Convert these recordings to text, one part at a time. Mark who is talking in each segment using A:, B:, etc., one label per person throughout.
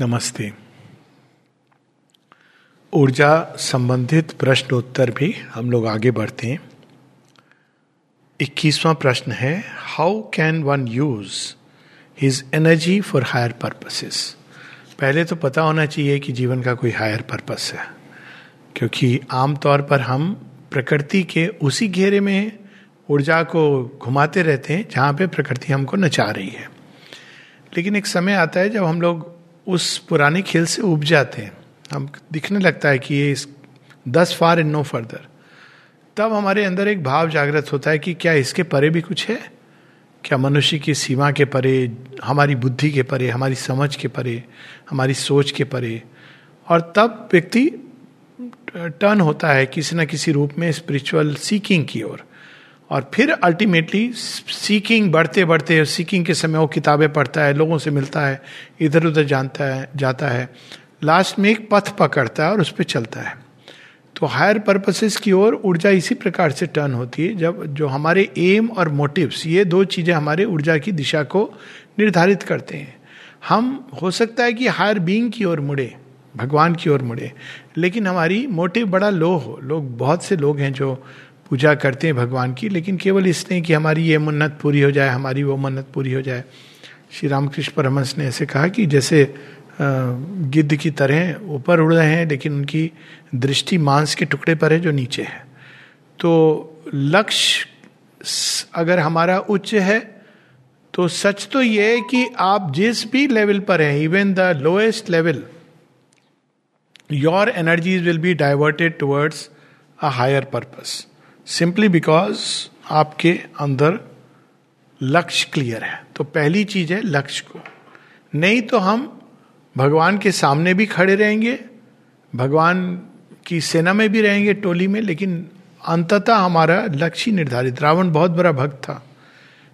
A: नमस्ते। ऊर्जा संबंधित प्रश्न उत्तर भी हम लोग आगे बढ़ते हैं। इक्कीसवां प्रश्न है how can one use his energy for higher purposes पहले तो पता होना चाहिए कि जीवन का कोई हायर पर्पस है, क्योंकि आमतौर पर हम प्रकृति के उसी घेरे में ऊर्जा को घुमाते रहते हैं, जहाँ पे प्रकृति हमको नचा रही है। लेकिन एक समय आता है जब हम लोग उस पुराने खेल से उब जाते हैं। हम दिखने लगता है कि ये इस thus far in no further तब हमारे अंदर एक भाव जागृत होता है कि क्या इसके परे भी कुछ है? क्या मनुष्य की सीमा के परे, हमारी बुद्धि के परे, हमारी समझ के परे, हमारी सोच के परे? और तब व्यक्ति टर्न होता है किसी न किसी रूप में स्पिरिचुअल सीकिंग की ओर। और फिर अल्टीमेटली सीकिंग बढ़ते बढ़ते सीकिंग के समय वो किताबें पढ़ता है, लोगों से मिलता है इधर उधर जानता है, जाता है। लास्ट में एक पथ पकड़ता है और उस पर चलता है। तो हायर पर्पसेस की ओर ऊर्जा इसी प्रकार से टर्न होती है, जब, जो हमारे एम और मोटिव्स ये दो चीज़ें हमारे ऊर्जा की दिशा को निर्धारित करते हैं। हम, हो सकता है कि हायर बीइंग की ओर मुड़े, भगवान की ओर मुड़े, लेकिन हमारी मोटिव बड़ा लो हो। लोग, बहुत से लोग हैं जो पूजा करते हैं भगवान की, लेकिन केवल इसलिए कि हमारी ये मन्नत पूरी हो जाए, हमारी वो मन्नत पूरी हो जाए। श्री रामकृष्ण परमहंस ने ऐसे कहा कि जैसे गिद्ध की तरह ऊपर उड़ रहे हैं, लेकिन उनकी दृष्टि मांस के टुकड़े पर है जो नीचे है। तो लक्ष्य अगर हमारा उच्च है तो सच तो यह है कि आप जिस भी लेवल पर हैं even the lowest level your energies will be diverted towards a higher purpose simply because आपके अंदर लक्ष्य क्लियर है। तो पहली चीज़ है लक्ष्य को। नहीं तो हम भगवान के सामने भी खड़े रहेंगे, भगवान की सेना में भी रहेंगे टोली में, लेकिन अंततः हमारा लक्ष्य ही निर्धारित। रावण बहुत बड़ा भक्त था।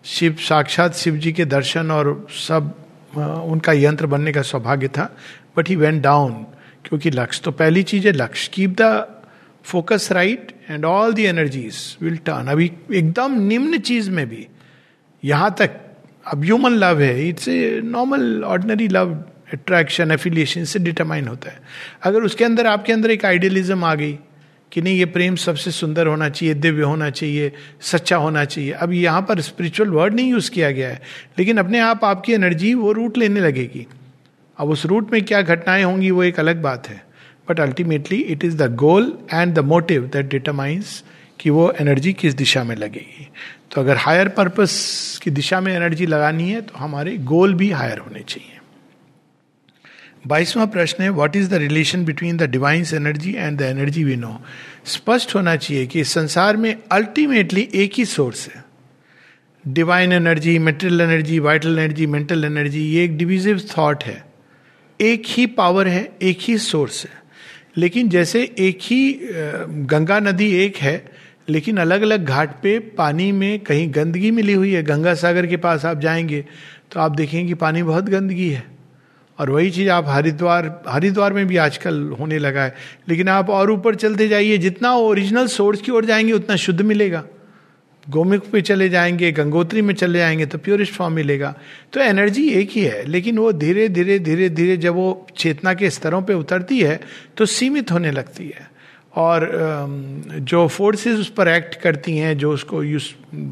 A: शिव, साक्षात शिव जी के दर्शन और सब उनका यंत्र बनने का सौभाग्य था। बट ही वेंट डाउन क्योंकि लक्ष्य तो पहली चीज़ है लक्ष्य। Keep the focus right and all the energies will turn अभी एकदम निम्न चीज़ में भी, यहाँ तक, अब ह्यूमन लव है it's a normal ordinary love attraction affiliation से डिटरमाइन होता है। अगर उसके अंदर, आपके अंदर एक आइडियलिज्म आ गई कि नहीं, ये प्रेम सबसे सुंदर होना चाहिए, दिव्य होना चाहिए, सच्चा होना चाहिए, अब यहाँ पर स्पिरिचुअल वर्ड नहीं यूज़ किया गया है, लेकिन अपने आप, आपकी एनर्जी वो रूट लेने लगेगी। अब उस रूट में क्या घटनाएँ होंगी, वो एक अलग बात है। But ultimately it is the goal and the motive that determines कि वो एनर्जी किस दिशा में लगेगी। तो अगर हायर पर्पस की दिशा में एनर्जी लगानी है तो हमारे गोल भी हायर होने चाहिए। बाईसवां प्रश्न है what is the relation between the divine's energy and the energy we know स्पष्ट होना चाहिए कि संसार में अल्टीमेटली एक ही सोर्स है। Divine energy material energy vital energy mental energy ये एक डिविजिव थॉट है। एक ही पावर है, एक ही सोर्स है। लेकिन जैसे एक ही गंगा नदी एक है, लेकिन अलग अलग घाट पे पानी में कहीं गंदगी मिली हुई है, गंगा सागर के पास आप जाएँगे तो आप देखेंगे कि पानी बहुत गंदगी है। और वही चीज़ आप हरिद्वार हरिद्वार में भी आजकल होने लगा है। लेकिन आप और ऊपर चलते जाइए, जितना ओरिजिनल सोर्स की ओर जाएँगे, उतना शुद्ध मिलेगा। गोमुख पे चले जाएँगे, गंगोत्री में चले जाएँगे तो प्योरिस्ट फॉर्म मिलेगा। तो एनर्जी एक ही है, लेकिन वो धीरे धीरे धीरे धीरे जब वो चेतना के स्तरों पे उतरती है तो सीमित होने लगती है। और जो फोर्सेस उस पर एक्ट करती हैं, जो उसको यूज़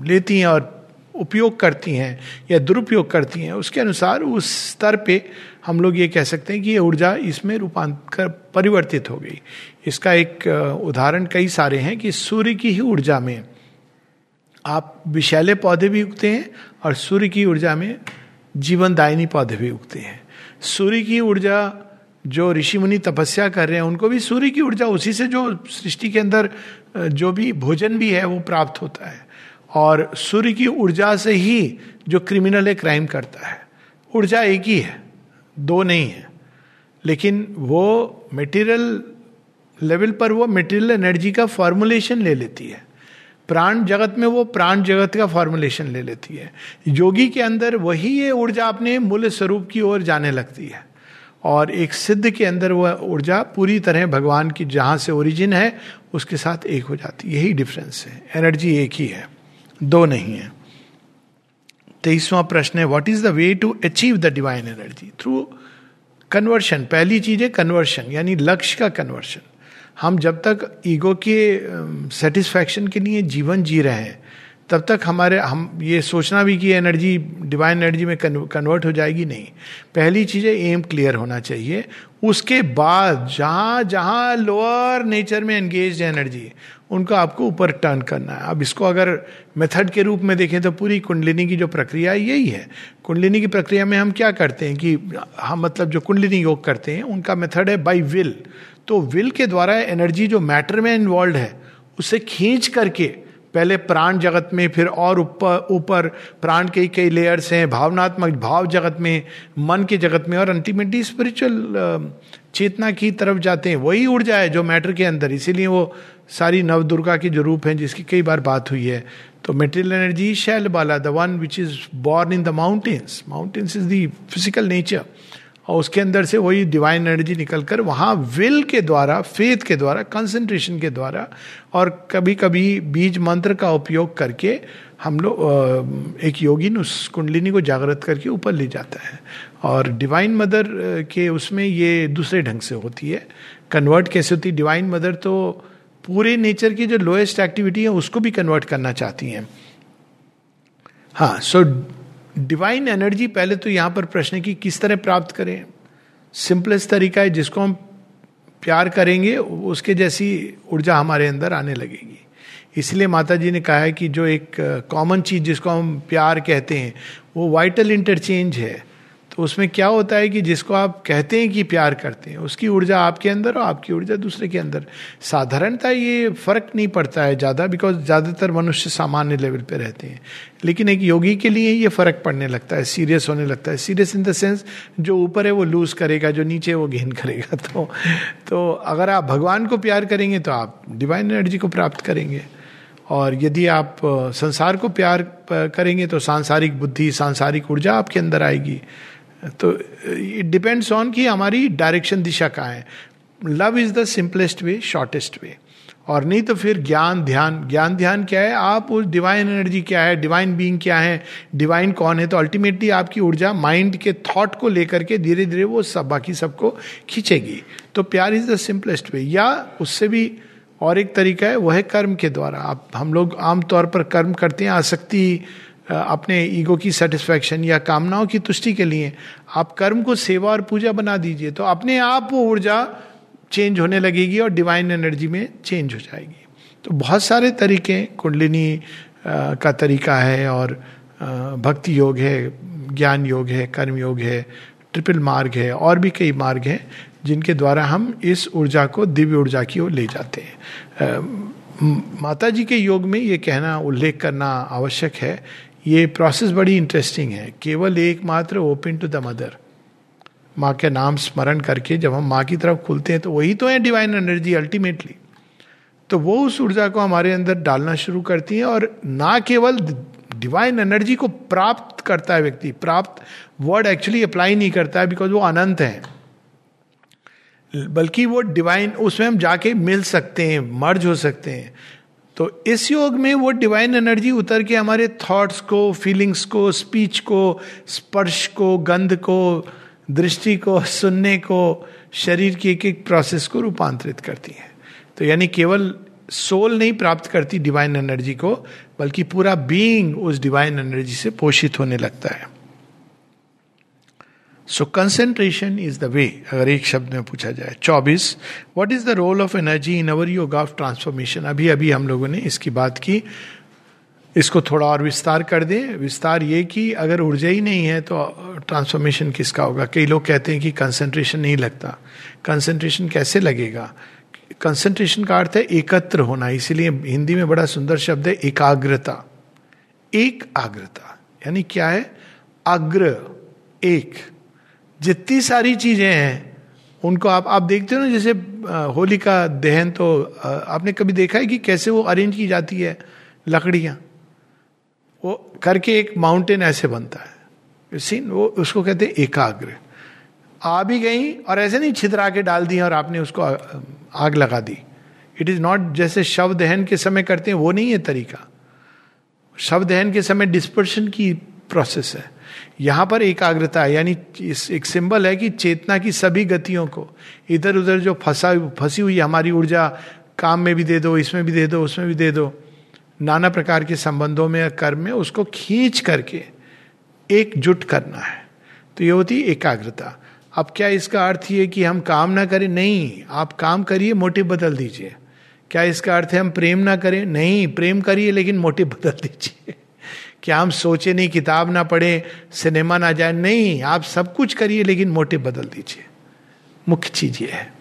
A: लेती हैं और उपयोग करती हैं या दुरुपयोग करती हैं, उसके अनुसार उस स्तर पे हम लोग ये कह सकते हैं कि ये ऊर्जा इसमें रूपांतर परिवर्तित हो गई। इसका एक उदाहरण कई सारे हैं कि सूर्य की ही ऊर्जा में आप विशैले पौधे भी उगते हैं और सूर्य की ऊर्जा में जीवनदायिनी पौधे भी उगते हैं। सूर्य की ऊर्जा जो ऋषि मुनि तपस्या कर रहे हैं, उनको भी सूर्य की ऊर्जा, उसी से जो सृष्टि के अंदर, जो भी भोजन भी है, वो प्राप्त होता है। और सूर्य की ऊर्जा से ही जो क्रिमिनल है क्राइम करता है। ऊर्जा एक ही है, दो नहीं है। लेकिन वो मटेरियल लेवल पर वो मटेरियल एनर्जी का फॉर्मुलेशन ले लेती है। प्राण जगत में वो प्राण जगत का फॉर्मुलेशन ले लेती है। योगी के अंदर वही ये ऊर्जा अपने मूल्य स्वरूप की ओर जाने लगती है। और एक सिद्ध के अंदर वह ऊर्जा पूरी तरह भगवान की जहाँ से ओरिजिन है, उसके साथ एक हो जाती यही डिफरेंस है। एनर्जी एक ही है। दो नहीं है। तेईसवां प्रश्न है what is the way to achieve the divine energy through conversion पहली चीज़ है कन्वर्शन यानी लक्ष्य का कन्वर्शन हम जब तक ईगो के सेटिस्फैक्शन के लिए जीवन जी रहे हैं तब तक हमारे, हम ये सोचना भी कि एनर्जी डिवाइन एनर्जी में कन्वर्ट हो जाएगी नहीं। पहली चीज़ है एम क्लियर होना चाहिए। उसके बाद जहाँ जहाँ लोअर नेचर में एंगेज है एनर्जी उनको आपको ऊपर टर्न करना है। अब इसको अगर मेथड के रूप में देखें तो पूरी कुंडलिनी की जो प्रक्रिया है, यही है। कुंडलिनी की प्रक्रिया में हम क्या करते हैं कि हम मतलब जो कुंडलिनी योग करते हैं, उनका मेथड है बाई विल तो विल के द्वारा एनर्जी जो मैटर में इन्वॉल्व है, उसे खींच करके पहले प्राण जगत में, फिर और ऊपर ऊपर प्राण के कई लेयर्स हैं, भावनात्मक भाव जगत में, मन के जगत में, और अल्टीमेटली स्पिरिचुअल चेतना की तरफ़ जाते हैं। वही ऊर्जा है जो मैटर के अंदर। इसीलिए वो सारी नव दुर्गा के जो रूप हैं, जिसकी कई बार बात हुई है। तो material energy shell Bala the one which is born in the mountains mountains is the physical nature और उसके अंदर से वही डिवाइन एनर्जी निकलकर वहाँ विल के द्वारा फेथ के द्वारा कंसंट्रेशन के द्वारा और कभी कभी बीज मंत्र का उपयोग करके हम लोग एक योगिन उस कुंडलिनी को जागृत करके ऊपर ले जाता है। और डिवाइन मदर के उसमें ये दूसरे ढंग से होती है। कन्वर्ट कैसे होती है? डिवाइन मदर तो पूरे नेचर की जो लोएस्ट एक्टिविटी है, उसको भी कन्वर्ट करना चाहती हैं। हाँ सो डिवाइन एनर्जी पहले तो यहाँ पर प्रश्न की किस तरह प्राप्त करें? सिंपलेस्ट तरीका है, जिसको हम प्यार करेंगे, उसके जैसी ऊर्जा हमारे अंदर आने लगेगी। इसलिए माता जी ने कहा है कि जो एक कॉमन चीज़ जिसको हम प्यार कहते हैं, वो वाइटल इंटरचेंज है। तो उसमें क्या होता है कि जिसको आप कहते हैं कि प्यार करते हैं, उसकी ऊर्जा आपके अंदर और आपकी ऊर्जा दूसरे के अंदर। साधारणता ये फ़र्क नहीं पड़ता है ज़्यादा बिकॉज़ ज़्यादातर मनुष्य सामान्य लेवल पे रहते हैं। लेकिन एक योगी के लिए ये फ़र्क पड़ने लगता है सीरियस होने लगता है। सीरियस इन द सेंस जो ऊपर है वो लूज करेगा, जो नीचे वो गेन करेगा। तो तो अगर आप भगवान को प्यार करेंगे तो आप डिवाइन एनर्जी को प्राप्त करेंगे। और यदि आप, संसार को प्यार करेंगे तो सांसारिक बुद्धि, सांसारिक ऊर्जा आपके अंदर आएगी। तो इट डिपेंड्स ऑन कि हमारी डायरेक्शन दिशा कहाँ है। Love is the simplest way shortest way और नहीं तो फिर ज्ञान, ध्यान। ज्ञान, ध्यान क्या है? आप उस डिवाइन एनर्जी क्या है? डिवाइन बीइंग क्या है? डिवाइन कौन है? तो अल्टीमेटली आपकी ऊर्जा माइंड के थॉट को लेकर के धीरे धीरे वो सब, बाकी सबको खींचेगी। तो प्यार इज़ द सिंपलेस्ट वे या उससे भी और एक तरीका है, वह है कर्म के द्वारा। आप, हम लोग आमतौर पर कर्म करते हैं, आसक्ति अपने ईगो की सेटिस्फैक्शन या कामनाओं की तुष्टि के लिए आप कर्म को सेवा और पूजा बना दीजिए तो अपने आप वो ऊर्जा चेंज होने लगेगी और डिवाइन एनर्जी में चेंज हो जाएगी। तो बहुत सारे तरीके, कुंडलिनी का तरीका है और भक्ति योग है, ज्ञान योग है, कर्म योग है ट्रिपल मार्ग है, और भी कई मार्ग हैं जिनके द्वारा हम इस ऊर्जा को दिव्य ऊर्जा की ओर ले जाते हैं। माता जी के योग में ये कहना, उल्लेख करना आवश्यक है ये प्रोसेस बड़ी इंटरेस्टिंग है। केवल एकमात्र ओपन टू द मदर माँ के नाम स्मरण करके जब हम माँ की तरफ़ खुलते हैं तो वही तो है डिवाइन एनर्जी अल्टीमेटली तो वो उस ऊर्जा को हमारे अंदर डालना शुरू करती है और ना केवल डिवाइन एनर्जी को प्राप्त करता है व्यक्ति, प्राप्त वर्ड एक्चुअली अप्लाई नहीं करता है बिकॉज़ वो अनंत है। बल्कि वो डिवाइन उसमें हम जाके मिल सकते हैं मर्ज हो सकते हैं। तो इस योग में वो डिवाइन एनर्जी उतर के हमारे थॉट्स को फीलिंग्स को स्पीच को, स्पर्श को, गंध को, दृष्टि को, सुनने को, शरीर की एक एक प्रोसेस को रूपांतरित करती है। तो यानी केवल सोल नहीं प्राप्त करती डिवाइन एनर्जी को, बल्कि पूरा बीइंग उस डिवाइन एनर्जी से पोषित होने लगता है। So concentration is the way अगर एक शब्द में पूछा जाए। चौबीस what is the role of energy in our yoga of transformation अभी अभी हम लोगों ने इसकी बात की। इसको थोड़ा और विस्तार कर दें। विस्तार ये कि अगर ऊर्जा ही नहीं है तो ट्रांसफॉर्मेशन किसका होगा? कई लोग कहते हैं कि कंसेंट्रेशन नहीं लगता। कंसेंट्रेशन कैसे लगेगा? कंसेंट्रेशन का अर्थ है एकत्र होना। इसीलिए हिंदी में बड़ा सुंदर शब्द है एकाग्रता। एक आग्रता। यानी क्या है? अग्र एक। जितनी सारी चीज़ें हैं, उनको आप आप देखते हो ना, जैसे होली का दहन तो आपने कभी देखा है कि कैसे वो अरेंज की जाती है लकड़ियाँ? वो करके एक माउंटेन ऐसे बनता है। सीन वो उसको कहते हैं एकाग्र। आ भी गई और ऐसे नहीं छितरा के डाल दी और आपने उसको आग लगा दी। इट इज़ नॉट जैसे शव दहन के समय करते हैं, वो नहीं है तरीका। शव दहन के समय डिस्पर्शन की प्रोसेस है। यहाँ पर एकाग्रता यानी एक सिंबल है कि चेतना की सभी गतियों को इधर उधर जो फंसा, फंसी हुई हमारी ऊर्जा, काम में भी दे दो, इसमें भी दे दो, उसमें भी दे दो, नाना प्रकार के संबंधों में या कर्म में उसको खींच करके एकजुट करना है। तो ये होती एकाग्रता। अब क्या इसका अर्थ ये कि हम काम ना करें? नहीं, आप काम करिए, मोटिव बदल दीजिए। क्या इसका अर्थ है हम प्रेम ना करें? नहीं, प्रेम करिए, लेकिन मोटिव बदल दीजिए। क्या हम सोचे नहीं, किताब ना पढ़े, सिनेमा ना जाए। नहीं, आप सब कुछ करिए, लेकिन मोटिव बदल दीजिए। मुख्य चीज़ ये है।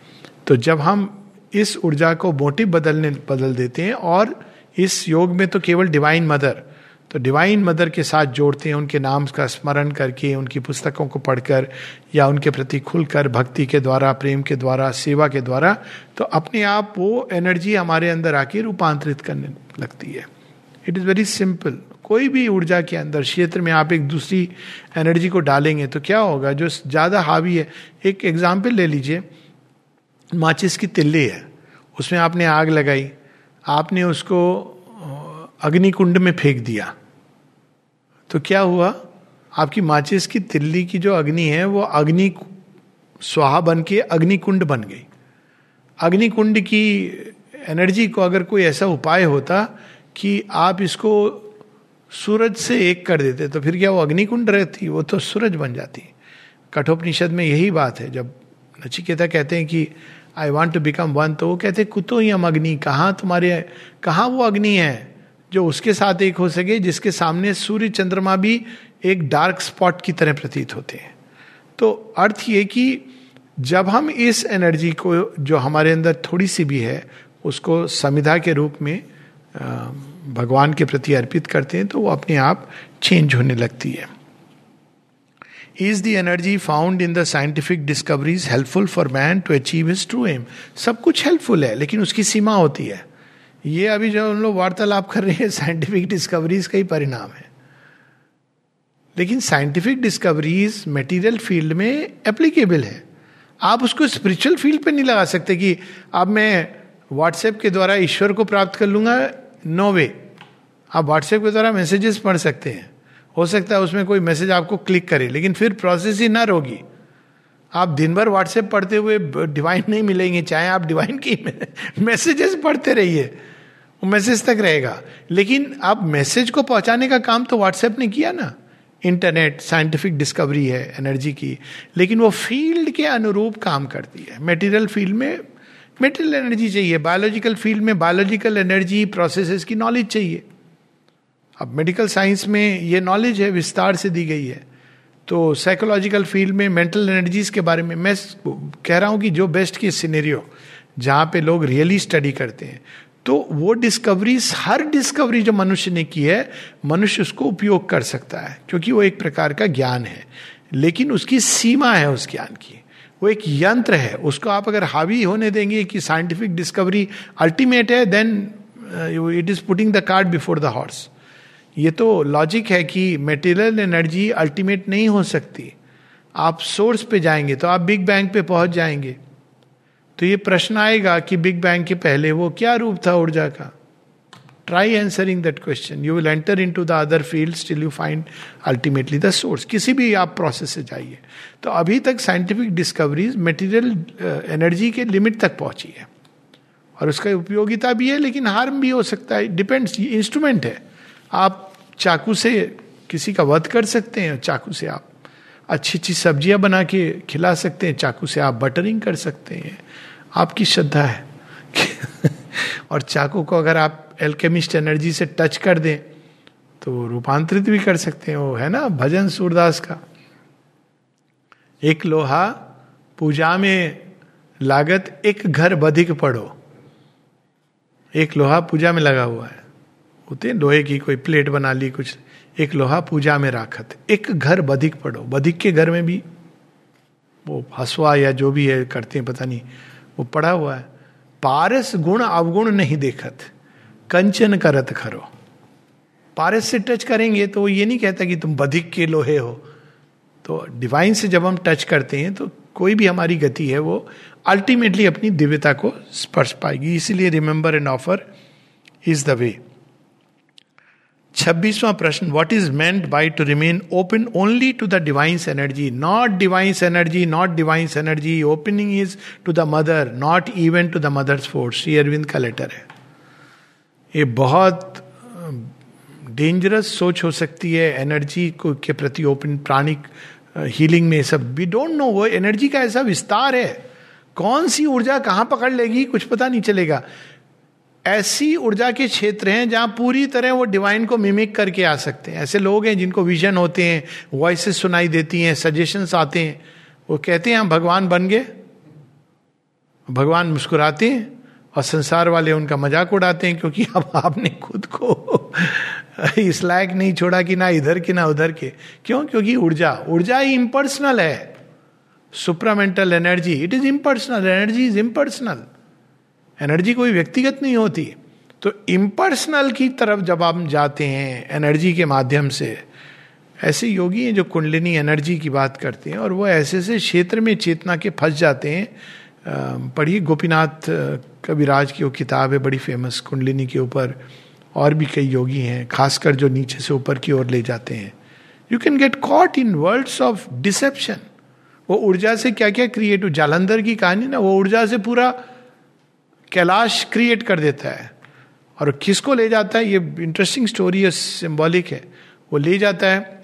A: तो जब हम इस ऊर्जा को मोटिव बदलने, बदल देते हैं, और इस योग में तो केवल डिवाइन मदर तो डिवाइन मदर के साथ जोड़ते हैं, उनके नाम का स्मरण करके, उनकी पुस्तकों को पढ़कर, या उनके प्रति खुलकर भक्ति के द्वारा, प्रेम के द्वारा, सेवा के द्वारा तो अपने आप वो एनर्जी हमारे अंदर आके रूपांतरित करने लगती है। इट इज़ वेरी सिंपल कोई भी ऊर्जा के अंदर क्षेत्र में आप एक दूसरी एनर्जी को डालेंगे तो क्या होगा? जो ज़्यादा हावी है, एक एग्ज़ाम्पल ले लीजिए। माचिस की तिल्ली है, उसमें आपने आग लगाई, आपने उसको अग्निकुंड में फेंक दिया। तो क्या हुआ? आपकी माचिस की तिल्ली की जो अग्नि है, वो अग्नि स्वाहा बन के अग्निकुंड बन गई। अग्निकुंड की एनर्जी को अगर कोई ऐसा उपाय होता कि आप इसको सूरज से एक कर देते तो फिर क्या वो अग्निकुंड रहती, वो तो सूरज बन जाती। कठोपनिषद में यही बात है, जब नचिकेता कहते हैं कि I want to become one तो वो कहते कुतो ही हम अग्नि, कहाँ तुम्हारे, कहाँ वो अग्नि है, जो उसके साथ एक हो सके, जिसके सामने सूर्य चंद्रमा भी एक डार्क स्पॉट की तरह प्रतीत होते हैं? तो अर्थ ये कि, जब हम इस एनर्जी को, जो हमारे अंदर थोड़ी सी भी है, उसको समिधा के रूप में भगवान के प्रति अर्पित करते हैं तो वो अपने आप चेंज होने लगती है। Is the energy found in the scientific discoveries helpful for man to achieve his true aim सब कुछ हेल्पफुल है, लेकिन उसकी सीमा होती है। ये अभी जो हम लोग वार्तालाप कर रहे हैं साइंटिफिक डिस्कवरीज का ही परिणाम है। लेकिन साइंटिफिक डिस्कवरीज मटेरियल फ़ील्ड में एप्लीकेबल है। आप उसको स्पिरिचुअल फ़ील्ड पे नहीं लगा सकते कि अब मैं व्हाट्सएप के द्वारा ईश्वर को प्राप्त कर लूँगा नो वे। आप व्हाट्सएप के द्वारा मैसेजेस पढ़ सकते हैं। हो सकता है उसमें कोई मैसेज आपको क्लिक करे, लेकिन फिर प्रोसेस ही ना रोगी। आप दिन भर व्हाट्सएप पढ़ते हुए डिवाइन नहीं मिलेंगे, चाहे आप डिवाइन की मैसेजेस पढ़ते रहिए, वो मैसेज तक रहेगा। लेकिन आप मैसेज को पहुँचाने का काम तो व्हाट्सएप ने किया ना। इंटरनेट साइंटिफिक डिस्कवरी है एनर्जी की। लेकिन वो फ़ील्ड के अनुरूप काम करती है। मेटीरियल फ़ील्ड में मेटेरियल एनर्जी चाहिए बायोलॉजिकल फ़ील्ड में बायोलॉजिकल एनर्जी प्रोसेसेस की नॉलेज चाहिए। अब मेडिकल साइंस में ये नॉलेज है, विस्तार से दी गई है। तो साइकोलॉजिकल फ़ील्ड में मेंटल एनर्जीज के बारे में मैं कह रहा हूँ कि जो बेस्ट की सिनेरियो जहाँ पे लोग रियली स्टडी करते हैं तो वो डिस्कवरीज हर डिस्कवरी जो मनुष्य ने की है, मनुष्य उसको उपयोग कर सकता है, क्योंकि वो एक प्रकार का ज्ञान है। लेकिन उसकी सीमा है उस ज्ञान की। वो एक यंत्र है। उसको आप अगर हावी होने देंगे कि साइंटिफिक डिस्कवरी अल्टीमेट है then it is putting the cart before the horse ये तो लॉजिक है कि मेटेरियल एनर्जी अल्टीमेट नहीं हो सकती। आप सोर्स पे जाएँगे तो आप बिग बैंग पे पहुँच जाएँगे। तो ये प्रश्न आएगा कि बिग बैंग के पहले वो क्या रूप था ऊर्जा का? Try answering that question you will enter in to the other field still you find ultimately the source किसी भी आप प्रोसेस से जाइए। तो अभी तक साइंटिफिक डिस्कवरीज मेटीरियल एनर्जी के लिमिट तक पहुँची है। और उसका उपयोगिता भी है, लेकिन हार्म भी हो सकता है। डिपेंड्स इंस्ट्रूमेंट है। आप चाकू से किसी का वध कर सकते हैं, चाकू से आप अच्छी अच्छी सब्ज़ियाँ बना के खिला सकते हैं, चाकू से आप बटरिंग कर सकते हैं। आपकी श्रद्धा है। और चाकू को अगर आप एल्केमिस्ट एनर्जी से टच कर दें तो रूपांतरित भी कर सकते हैं। वो है ना, भजन सूरदास का। एक लोहा, पूजा में लागत एक घर बधिक पड़ो। एक लोहा पूजा में लगा हुआ है। होते लोहे की कोई प्लेट बना ली, कुछ। एक लोहा पूजा में राखत। एक घर बधिक पड़ो। बधिक के घर में भी वो हसवा या जो भी है, करते हैं, पता नहीं। वो पड़ा हुआ है। पारस गुण अवगुण नहीं देखत, कंचन करत खरो। पारस से टच करेंगे तो वो ये नहीं कहता कि तुम बधिक के लोहे हो। तो डिवाइन से जब हम टच करते हैं तो कोई भी हमारी गति है, वो अल्टीमेटली अपनी दिव्यता को स्पर्श पाएगी। इसीलिए remember and offer is the way छब्बीसवां प्रश्न what is meant by to remain open only to the divine's energy not divine's energy not divine's energy opening is to the mother not even to the mother's force Sri Aurobindo का letter है ये बहुत dangerous सोच हो सकती है energy को, के प्रति ओपन प्राणिक हीलिंग में सब। वी डोंट नो वो एनर्जी का ऐसा विस्तार है। कौन सी ऊर्जा कहाँ पकड़ लेगी? कुछ पता नहीं चलेगा। ऐसी ऊर्जा के क्षेत्र हैं जहाँ पूरी तरह वो डिवाइन को मिमिक करके आ सकते हैं। ऐसे लोग हैं जिनको विजन होते हैं वॉइसेस सुनाई देती हैं सजेशंस आते हैं। वो कहते हैं, हम भगवान बन गए। भगवान मुस्कुराते हैं और संसार वाले उनका मज़ाक उड़ाते हैं क्योंकि अब आपने खुद को इस लायक नहीं छोड़ा कि ना इधर के, ना उधर के। क्यों? क्योंकि ऊर्जा ऊर्जा ही इम्पर्सनल है। Supramental energy it is impersonal energy is impersonal energy कोई व्यक्तिगत नहीं होती। तो इम्पर्सनल की तरफ़ जब हम जाते हैं एनर्जी के माध्यम से, ऐसे योगी हैं जो कुंडलिनी एनर्जी की बात करते हैं और वो ऐसे ऐसे क्षेत्र में चेतना के फंस जाते हैं। पढ़िए गोपीनाथ कविराज की वो किताब है बड़ी फ़ेमस कुंडलिनी के ऊपर। और भी कई योगी हैं, खासकर जो नीचे से ऊपर की ओर ले जाते हैं। You can get caught in worlds of deception वो ऊर्जा से क्या क्या क्रिएट जालंधर की कहानी ना, वो ऊर्जा से पूरा कैलाश क्रिएट कर देता है। और किसको ले जाता है? ये इंटरेस्टिंग स्टोरी है सिंबॉलिक है। वो ले जाता है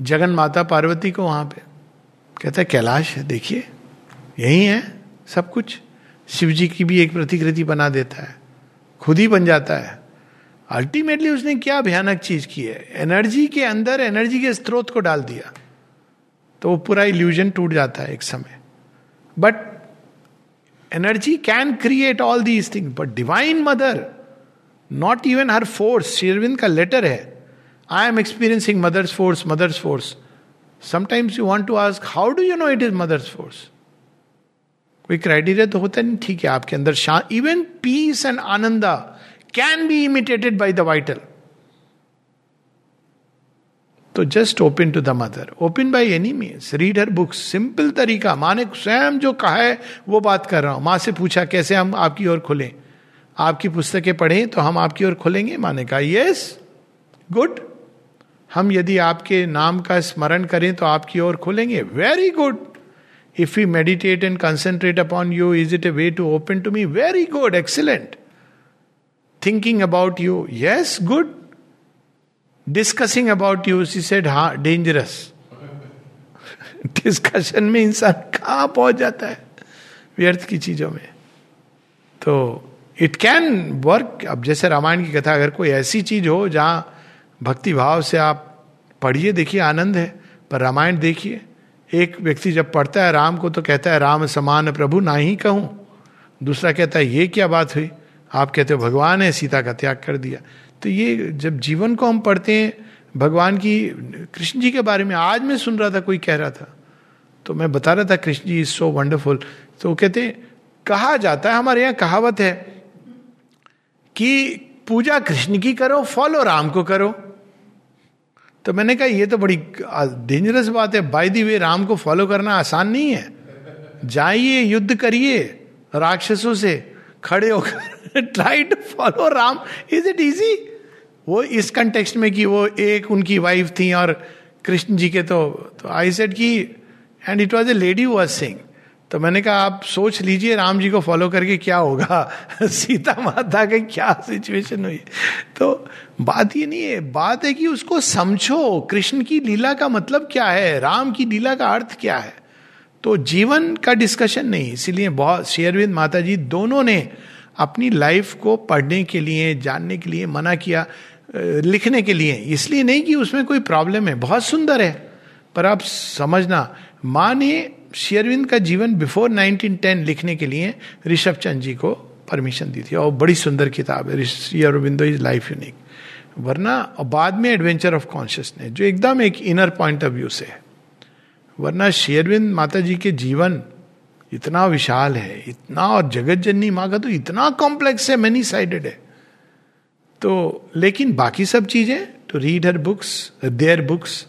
A: जगन माता पार्वती को वहाँ पे। कहता है, कैलाश है देखिए, यही है सब कुछ। शिव जी की भी एक प्रतिकृति बना देता है। खुद ही बन जाता है। अल्टीमेटली उसने क्या भयानक चीज़ की है? एनर्जी के अंदर एनर्जी के स्रोत को डाल दिया। तो वो पूरा इल्यूजन टूट जाता है एक समय। But energy can create all these thing but divine mother not even her force शेरविंद का लेटर है I am experiencing mother's force mother's force sometimes you want to ask how do you know it is mother's force कोई criteria तो होता नहीं, ठीक है, आपके अंदर शांत even peace and ananda can be imitated by the vital तो just open to the mother open by any means read her books simple तरीका माँ ने स्वयं जो कहा है, वो बात कर रहा हूँ। माँ से पूछा, कैसे हम आपकी ओर खुलें? आपकी पुस्तकें पढ़ें तो हम आपकी ओर खुलेंगे? माँ ने कहा यस गुड हम यदि आपके नाम का स्मरण करें तो आपकी ओर खुलेंगे. Very good if you meditate and concentrate upon you is it a way to open to me very good excellent thinking about you yes good discussing about you see said ha dangerous discussion में इंसान कहा पहुँच जाता है व्यर्थ की चीज़ों में। तो इट कैन वर्क अब जैसे रामायण की कथा, अगर कोई ऐसी चीज़ हो जहाँ भक्ति भाव से आप पढ़िए, देखिए, आनंद है, पर रामायण देखिए। एक व्यक्ति जब पढ़ता है राम को तो कहता है, राम समान प्रभु, ना ही कहूँ। दूसरा कहता है, ये क्या बात हुई? आप कहते हो, भगवान है, सीता का त्याग कर दिया। तो ये जब जीवन को हम पढ़ते हैं, भगवान की, कृष्ण जी के बारे में आज मैं सुन रहा था, कोई कह रहा था। तो मैं बता रहा था, Krishna ji is so wonderful तो वो कहते कहा जाता है, हमारे यहाँ कहावत है कि पूजा कृष्ण की करो, फॉलो राम को करो। तो मैंने कहा, ये तो बड़ी डेंजरस बात है। बाय दी वे राम को फॉलो करना आसान नहीं है। जाइए, युद्ध करिए, राक्षसों से खड़े होकर try to follow Ram. Is it easy वो इस कंटेक्स्ट में कि वो एक उनकी वाइफ थी और कृष्ण जी के तो, तो आई सेड कि and it was a lady was sing तो मैंने कहा आप सोच लीजिए राम जी को फॉलो करके क्या होगा? सीता माता के क्या सिचुएशन हुई? तो बात ये नहीं है बात है कि उसको समझो कृष्ण की लीला का मतलब क्या है? राम की लीला का अर्थ क्या है? तो जीवन का डिस्कशन नहीं इसीलिए बहुत शेयरविंद माता जी दोनों ने अपनी लाइफ को पढ़ने के लिए जानने के लिए मना किया। लिखने के लिए। इसलिए नहीं कि उसमें कोई प्रॉब्लम है। बहुत सुंदर है। पर आप समझना माँ ने शेयरविंद का जीवन बिफोर 1910 लिखने के लिए ऋषभ चंद जी को परमिशन दी थी। और बड़ी सुंदर किताब है। Rishi Aurobindo is life unique वरना बाद में एडवेंचर ऑफ़ कॉन्शियसनेस जो एकदम एक इनर पॉइंट ऑफ़ व्यू से है। वरना शेयरविंद माता जी के जीवन इतना विशाल है। इतना, और जगत जननी माँ का तो इतना कॉम्प्लेक्स है मैनी साइडेड है। तो लेकिन बाकी सब चीज़ें to read her books their books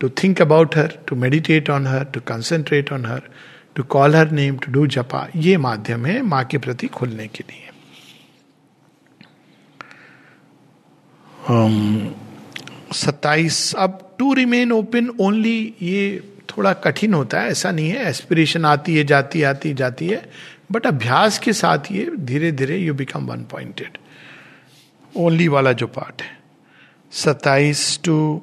A: to think about her to meditate on her to concentrate on her to call her name to do japa ये माध्यम है माँ के प्रति खुलने के लिए। सत्ताईस, अब टू रिमेन ओपन ओनली ये थोड़ा कठिन होता है, ऐसा नहीं है एस्पिरेशन आती है, जाती, आती, जाती है बट अभ्यास के साथ ये धीरे धीरे you become one pointed only वाला जो पार्ट है। सत्ताईस to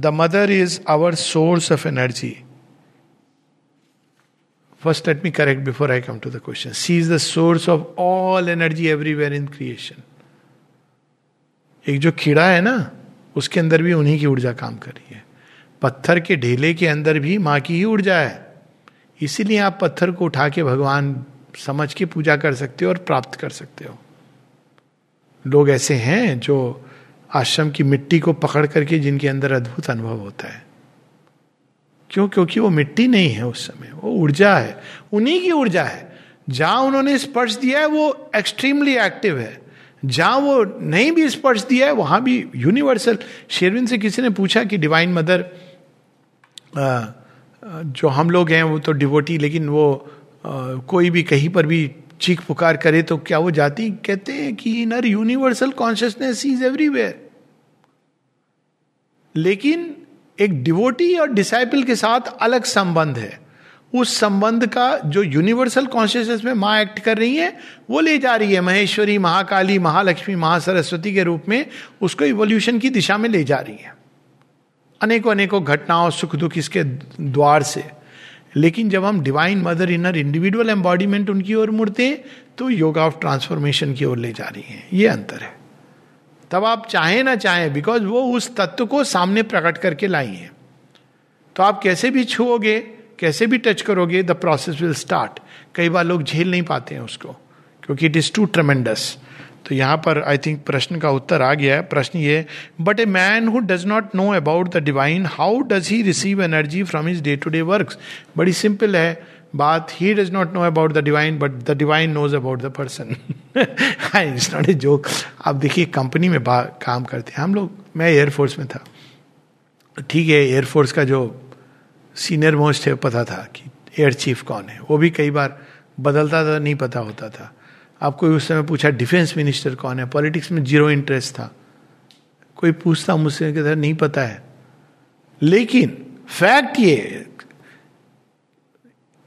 A: the mother is our source of energy first let me correct before I come to the question see is the source of all energy everywhere in creation एक जो कीड़ा है ना, उसके अंदर भी उन्हीं की ऊर्जा काम कर रही है। पत्थर के ढेले के अंदर भी माँ की ही ऊर्जा है। इसीलिए आप पत्थर को उठा के भगवान समझ के पूजा कर सकते हो और प्राप्त कर सकते हो। लोग ऐसे हैं जो आश्रम की मिट्टी को पकड़ करके जिनके अंदर अद्भुत अनुभव होता है। क्यों? क्योंकि वो मिट्टी नहीं है उस समय। वो ऊर्जा है। उन्हीं की ऊर्जा है। जहाँ उन्होंने स्पर्श दिया है, वो एक्सट्रीमली एक्टिव है। जहाँ वो नहीं भी स्पर्श दिया है, वहाँ भी यूनिवर्सल शेरविन से किसी ने पूछा कि डिवाइन मदर जो हम लोग हैं, वो तो डिवोटी लेकिन वो कोई भी कहीं पर भी चीख पुकार करे तो क्या वो जाती? कहते हैं कि inner universal consciousness is everywhere लेकिन एक डिवोटी और डिसाइपल के साथ अलग संबंध है। उस संबंध का जो यूनिवर्सल कॉन्शियसनेस में माँ एक्ट कर रही है, वो ले जा रही है महेश्वरी, महाकाली, महालक्ष्मी, महासरस्वती के रूप में, उसको इवोल्यूशन की दिशा में ले जा रही है। अनेकों अनेकों घटनाओं सुख दुख इसके द्वार से। लेकिन जब हम divine mother inner individual embodiment उनकी ओर मुड़ते हैं तो योगा ऑफ़ ट्रांसफॉर्मेशन की ओर ले जा रही है। ये अंतर है। तब आप चाहें ना चाहें बिकॉज़ वो उस तत्व को सामने प्रकट करके लाई है। तो आप कैसे भी छुओगे, कैसे भी टच करोगे द प्रोसेस विल स्टार्ट कई बार लोग झेल नहीं पाते हैं उसको, क्योंकि इट इज़ टू ट्रमेंडस तो यहाँ पर आई थिंक प्रश्न का उत्तर आ गया है। प्रश्न ये but a man who does not know about the divine how does he receive energy from his day to day work बड़ी सिंपल है बात। He does not know about the divine but the divine knows about the person it's not a joke आप देखिए company में काम करते हैं। हम लोग, मैं एयरफोर्स में था। ठीक है एयरफोर्स का जो सीनियर मोस्ट है, पता था कि एयर चीफ कौन है। वो भी कई बार बदलता था, नहीं पता होता था। आपको उस समय पूछा डिफेंस मिनिस्टर कौन है? पॉलिटिक्स में ज़ीरो इंटरेस्ट था। कोई पूछता मुझसे कहता नहीं पता है। लेकिन फैक्ट ये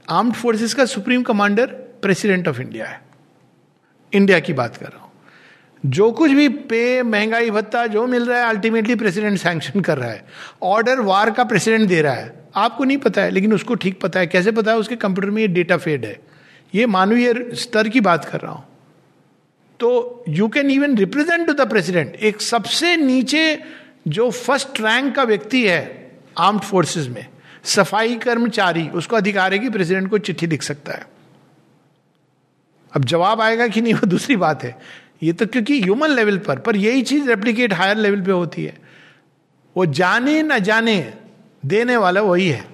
A: आर्म्ड फोर्सेस का supreme commander president of India है। इंडिया की बात कर रहा हूँ। जो कुछ भी पे, महँगाई, भत्ता, जो मिल रहा है अल्टीमेटली प्रेसिडेंट सैंक्शन कर रहा है। ऑर्डर वार का प्रेसिडेंट दे रहा है। आपको नहीं पता है, लेकिन उसको ठीक पता है। कैसे पता है? उसके कंप्यूटर में ये डेटा फेड है। ये मानवीय स्तर की बात कर रहा हूँ। तो you can even represent to the president एक सबसे नीचे जो फ़र्स्ट रैंक का व्यक्ति है आर्म्ड फोर्सेस में, सफ़ाई कर्मचारी, उसको अधिकार है कि प्रेसिडेंट को चिट्ठी लिख सकता है। अब जवाब आएगा कि नहीं, वो दूसरी बात है। ये तो क्योंकि ह्यूमन लेवल पर पर यही चीज़ रेप्लीकेट हायर लेवल पे होती है। वो जाने ना जाने देने वाला वही है।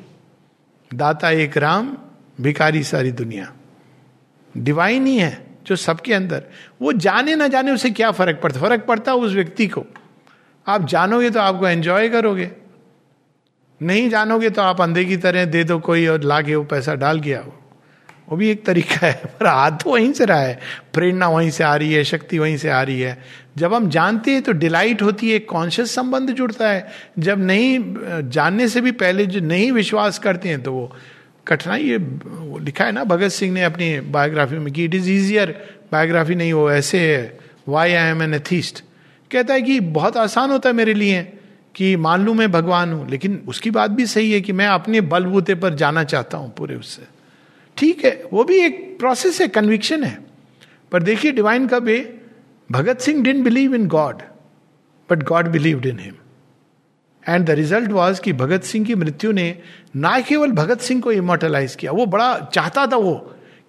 A: दाता एक राम भिकारी सारी दुनिया। डिवाइन ही है, जो सबके अंदर। वो जाने ना जाने उसे क्या फ़र्क पड़ता फ़र्क पड़ता उस व्यक्ति को। आप जानोगे तो आपको एंजॉय करोगे। नहीं जानोगे तो आप अंधे की तरह दे दो कोई और लाके वो पैसा डाल गया वो वो भी एक तरीका है, पर हाथ तो वहीं से रहा है। प्रेरणा वहीं से आ रही है, शक्ति वहीं से आ रही है। जब हम जानते हैं तो डिलाइट होती है कॉन्शियस संबंध जुड़ता है। जब नहीं, जानने से भी पहले जो नहीं विश्वास करते हैं तो वो कठिनाई ये लिखा है ना, भगत सिंह ने अपनी बायोग्राफी में कि इट इज़ ईजियर बायोग्राफी नहीं, वो ऐसे है why I am an atheist कहता है कि बहुत आसान होता है मेरे लिए कि मान लू मैं भगवान हूँ, लेकिन उसकी बात भी सही है कि मैं अपने बलबूते पर जाना चाहता हूँ पूरे उससे। ठीक है, वो भी एक प्रोसेस है कन्विक्शन है। पर देखिए डिवाइन कब है Bhagat Singh didn't believe in God but God believed in him and the result was कि भगत सिंह की मृत्यु ने ना केवल भगत सिंह को इमोटलाइज किया वो बड़ा चाहता था वो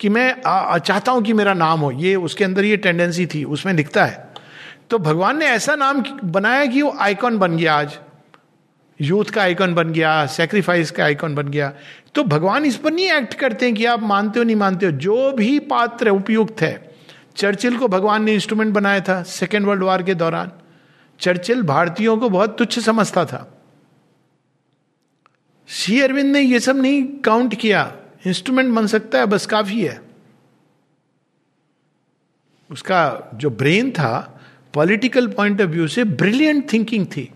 A: कि मैं आ, चाहता हूँ कि मेरा नाम हो। ये उसके अंदर ये टेंडेंसी थी उसमें लिखता है। तो भगवान ने ऐसा नाम बनाया कि वो आइकॉन बन गया आज। यूथ का आइकॉन बन गया सेक्रीफाइस का आइकॉन बन गया। तो भगवान इस पर नहीं एक्ट करते हैं कि आप मानते हो नहीं मानते हो। जो भी पात्र उपयुक्त है चर्चिल को भगवान ने इंस्ट्रूमेंट बनाया था सेकेंड वर्ल्ड वॉर के दौरान। चर्चिल भारतीयों को बहुत तुच्छ समझता था। श्री अरविंद ने यह सब नहीं काउंट किया। इंस्ट्रूमेंट बन सकता है, बस काफ़ी है। उसका जो ब्रेन था, पॉलिटिकल पॉइंट ऑफ़ व्यू से ब्रिलियंट थिंकिंग थी।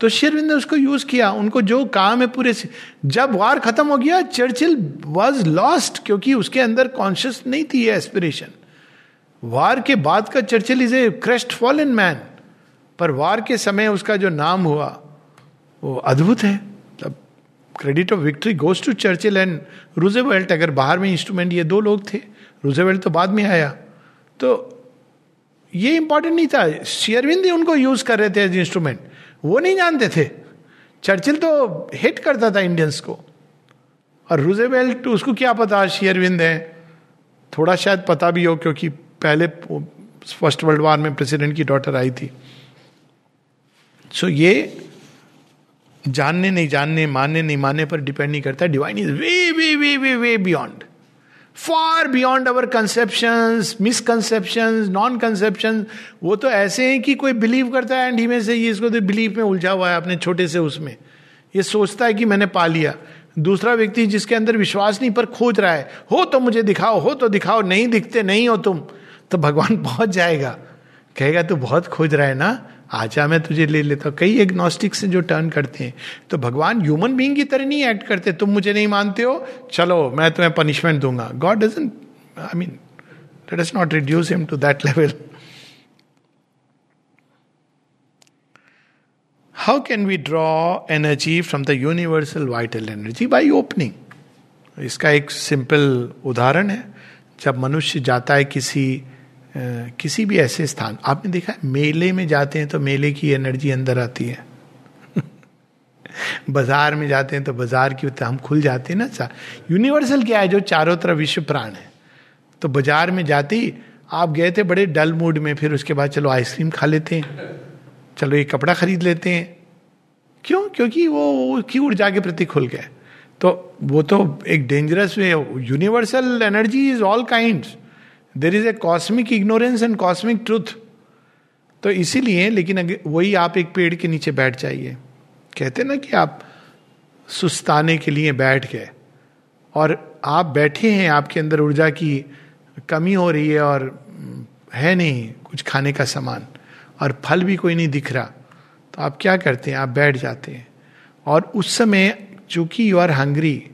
A: तो शेरविंद ने उसको यूज़ किया। उनको जो काम है पूरे से जब वार खत्म हो गया, चर्चिल वॉज़ लॉस्ट क्योंकि उसके अंदर कॉन्शियस नहीं थी एस्पिरेशन वार के बाद का Churchill is a crestfallen man पर वार के समय उसका जो नाम हुआ, वो अद्भुत है। तब credit of victory goes to Churchill and Roosevelt अगर बाहर में इंस्ट्रूमेंट ये दो लोग थे रूजेवेल्ट तो बाद में आया। तो ये इंपॉर्टेंट नहीं था। शेयरविंद ही उनको यूज़ कर रहे थे एज इंस्ट्रूमेंट वो नहीं जानते थे। चर्चिल तो हिट करता था इंडियंस को। और रूजेवेल्ट उसको क्या पता शेयरविंद है? थोड़ा शायद पता भी हो, क्योंकि पहले फ़र्स्ट वर्ल्ड वार में प्रेसिडेंट की डॉटर आई थी। सो so, ये जानने, नहीं जानने, मानने, नहीं मानने पर डिपेंड नहीं करता. Divine is way way way way way beyond far beyond our conception misconception non conception वो तो ऐसे हैं कि कोई बिलीव करता है एंड ही में से ये इसको तो बिलीव में उलझा हुआ है अपने छोटे से उसमें. ये सोचता है कि मैंने पा लिया। दूसरा व्यक्ति जिसके अंदर विश्वास नहीं पर खोज रहा है, हो तो मुझे दिखाओ, हो तो दिखाओ, नहीं दिखते, नहीं हो तुम तो भगवान पहुँच जाएगा। कहेगा, तू बहुत खोज रहा है ना? आजा मैं तुझे ले लेता। हूँ कई एग्नोस्टिक से जो टर्न करते हैं। तो भगवान ह्यूमन बींग की तरह नहीं एक्ट करते। तुम मुझे नहीं मानते हो। चलो, मैं तुम्हें पनिशमेंट दूँगा। God doesn't I mean let us not reduce him to that level how can we draw energy from the universal vital energy by opening इसका एक सिंपल उदाहरण है। जब मनुष्य जाता है किसी किसी भी ऐसे स्थान, आपने देखा है, मेले में जाते हैं तो मेले की एनर्जी अंदर आती है। बाज़ार में जाते हैं तो बाज़ार की हम खुल जाते हैं ना यूनिवर्सल क्या है, जो चारों तरफ़ विश्व प्राण है। तो बाज़ार में जाते ही आप गए थे बड़े डल मूड में, फिर उसके बाद चलो आइसक्रीम खा लेते हैं, चलो एक कपड़ा खरीद लेते हैं। क्यों? क्योंकि वो उसकी ऊर्जा के प्रति खुल गए। तो वो तो एक dangerous way universal energy is all kinds there is a cosmic ignorance and cosmic truth तो इसीलिए, लेकिन वही आप एक पेड़ के नीचे बैठ जाइए। कहते ना कि आप सुस्ताने के लिए बैठ गए। और आप बैठे हैं, आपके अंदर ऊर्जा की कमी हो रही है और है नहीं कुछ खाने का सामान। और फल भी कोई नहीं दिख रहा। तो आप क्या करते हैं? आप बैठ जाते हैं। और उस समय चूँकि यू आर हंग्री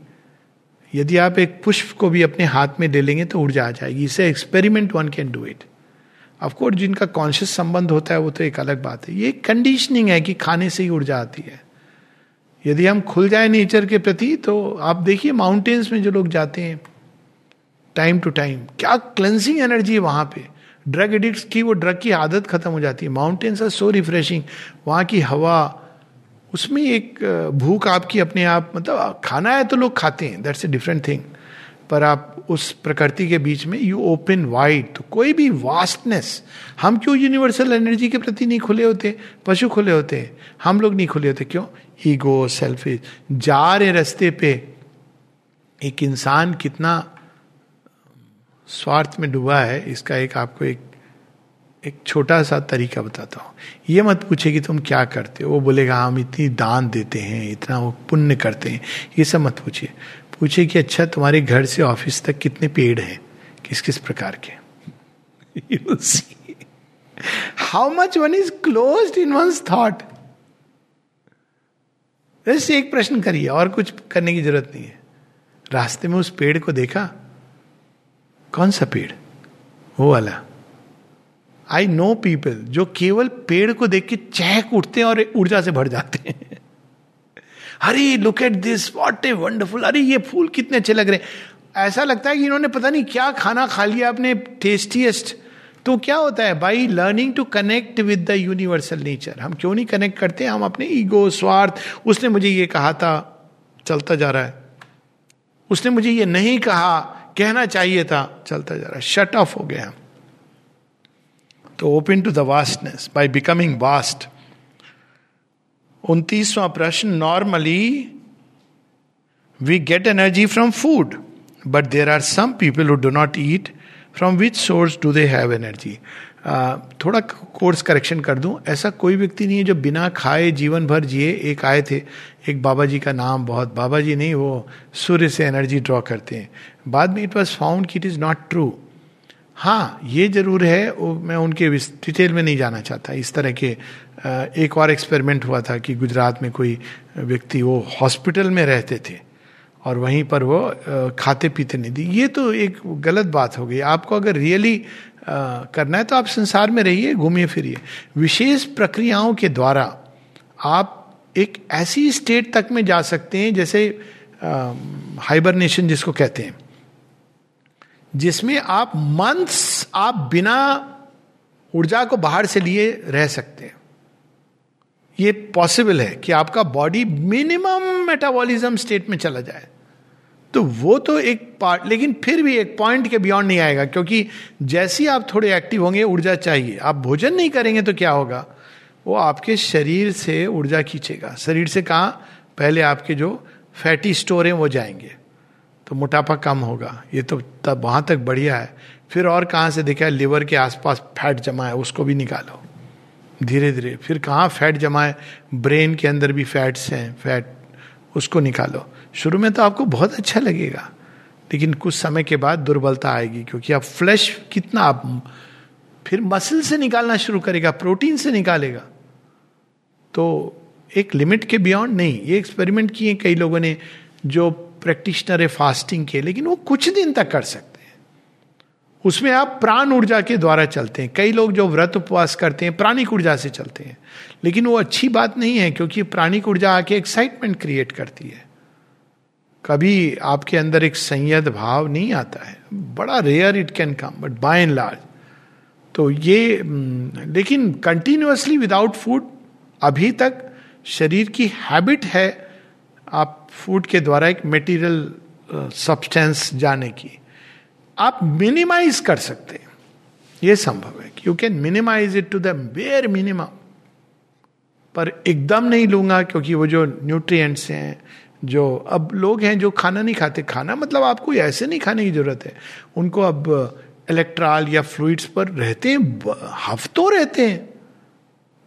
A: यदि आप एक पुष्प को भी अपने हाथ में ले लेंगे तो ऊर्जा आ जाएगी। इसे experiment one can do it of course जिनका कॉन्शियस संबंध होता है, वो तो एक अलग बात है। ये कंडीशनिंग है कि खाने से ही ऊर्जा आती है। यदि हम खुल जाए नेचर के प्रति तो आप देखिए माउंटेन्स में जो लोग जाते हैं टाइम टू टाइम क्या क्लेंसिंग एनर्जी है वहाँ पे। ड्रग एडिक्ट की वो ड्रग की आदत खत्म हो जाती है। माउंटेन्स आर सो रिफ्रेशिंग वहाँ की हवा उसमें एक भूख आपकी अपने आप मतलब खाना है तो लोग खाते हैं दैट्स ए डिफरेंट थिंग पर आप उस प्रकृति के बीच में यू ओपन वाइड तो कोई भी वास्टनेस हम क्यों यूनिवर्सल एनर्जी के प्रति नहीं खुले होते? पशु खुले होते हैं, हम लोग नहीं खुले होते, क्यों? ईगो सेल्फिश जा रहे रस्ते पे, एक इंसान कितना स्वार्थ में डूबा है, इसका एक आपको एक एक छोटा सा तरीका बताता हूँ। ये मत पूछे कि तुम क्या करते हो। वो बोलेगा हम इतनी दान देते हैं, इतना वो पुण्य करते हैं। ये सब मत पूछिए। पूछे कि अच्छा तुम्हारे घर से ऑफ़िस तक कितने पेड़ हैं? किस किस प्रकार के? How much one is close in one thought वैसे एक प्रश्न करिए, और कुछ करने की ज़रूरत नहीं है। रास्ते में उस पेड़ को देखा? कौन सा पेड़? वो वाला। आई नो पीपल जो केवल पेड़ को देख के चहक उठते हैं और ऊर्जा से भर जाते हैं। अरे look at this what a wonderful अरे, ये फूल कितने अच्छे लग रहे हैं। ऐसा लगता है कि इन्होंने पता नहीं क्या खाना खा लिया, अपने टेस्टीएस्ट तो क्या होता है by learning to connect with the universal nature हम क्यों नहीं कनेक्ट करते, हम अपने ईगो स्वार्थ, उसने मुझे ये कहा था, चलता जा रहा है। उसने मुझे ये नहीं कहा, कहना चाहिए था, चलता जा रहा है। शट ऑफ़ हो गया तो open to the vastness by becoming vast उनतीसवां प्रश्न normally we get energy from food but there are some people who do not eat from which source do they have energy थोड़ा course correction कर दूँ ऐसा कोई व्यक्ति नहीं है जो बिना खाए जीवन भर जिए एक आए थे एक बाबा जी का नाम बहुत बाबा जी नहीं वो सूर्य से एनर्जी ड्रॉ करते हैं बाद में इट वॉज़ फाउंड कि इट इज़ नॉट ट्रू हाँ ये ज़रूर है, वो मैं उनके डिटेल में नहीं जाना चाहता। इस तरह के एक और एक्सपेरिमेंट हुआ था कि गुजरात में कोई व्यक्ति वो हॉस्पिटल में रहते थे और वहीं पर वो खाते पीते नहीं दी ये तो एक गलत बात हो गई। आपको अगर रियली करना है तो आप संसार में रहिए, घूमिए, फिरिए। विशेष प्रक्रियाओं के द्वारा आप एक ऐसी स्टेट तक में जा सकते हैं, जैसे हाइबरनेशन जिसको कहते हैं। जिसमें आप मंथ्स आप बिना ऊर्जा को बाहर से लिए रह सकते हैं। ये पॉसिबल है कि आपका बॉडी मिनिमम मेटाबॉलिज्म स्टेट में चला जाए। तो वो तो एक पार्ट लेकिन फिर भी एक पॉइंट के बियॉन्ड नहीं आएगा, क्योंकि जैसे ही आप थोड़े एक्टिव होंगे, ऊर्जा चाहिए। आप भोजन नहीं करेंगे तो क्या होगा? वो आपके शरीर से ऊर्जा खींचेगा। शरीर से कहा? पहले आपके जो फैटी स्टोर हैं, वो जाएँगे। तो मोटापा कम होगा। ये तो तब वहाँ तक बढ़िया है। फिर और कहाँ से देखा है? लिवर के आसपास फैट जमा है, उसको भी निकालो। धीरे धीरे फिर कहाँ फैट जमा है? ब्रेन के अंदर भी फैट्स हैं, फैट, उसको निकालो। शुरू में तो आपको बहुत अच्छा लगेगा, लेकिन कुछ समय के बाद दुर्बलता आएगी, क्योंकि आप फ्लैश कितना आप फिर मसल से निकालना शुरू करेगा प्रोटीन से निकालेगा। तो एक लिमिट के बियॉन्ड नहीं, ये एक्सपेरिमेंट किए कई लोगों ने, जो प्रैक्टिशनर है फास्टिंग के, लेकिन वो कुछ दिन तक कर सकते हैं। उसमें आप प्राण ऊर्जा के द्वारा चलते हैं। कई लोग जो व्रत उपवास करते हैं, प्राणिक ऊर्जा से चलते हैं। लेकिन वो अच्छी बात नहीं है, क्योंकि प्राणिक ऊर्जा आके एक्साइटमेंट क्रिएट करती है। कभी आपके अंदर एक संयद भाव नहीं आता है। बड़ा rare it can come but by and large तो ये लेकिन कंटिन्यूसली विदाउट फ़ूड अभी तक शरीर की हैबिट है आप फ़ूड के द्वारा एक मेटीरियल सब्सटेंस जाने की, आप मिनिमाइज कर सकते हैं। यह संभव है you can minimise it to the bare minimum पर एकदम नहीं लूँगा क्योंकि वो जो न्यूट्रिएंट्स हैं, जो अब लोग हैं जो खाना नहीं खाते, खाना मतलब आपको ऐसे नहीं खाने की ज़रूरत है। उनको अब इलेक्ट्रॉल या फ्लूइड्स पर रहते हैं हफ्तों रहते हैं,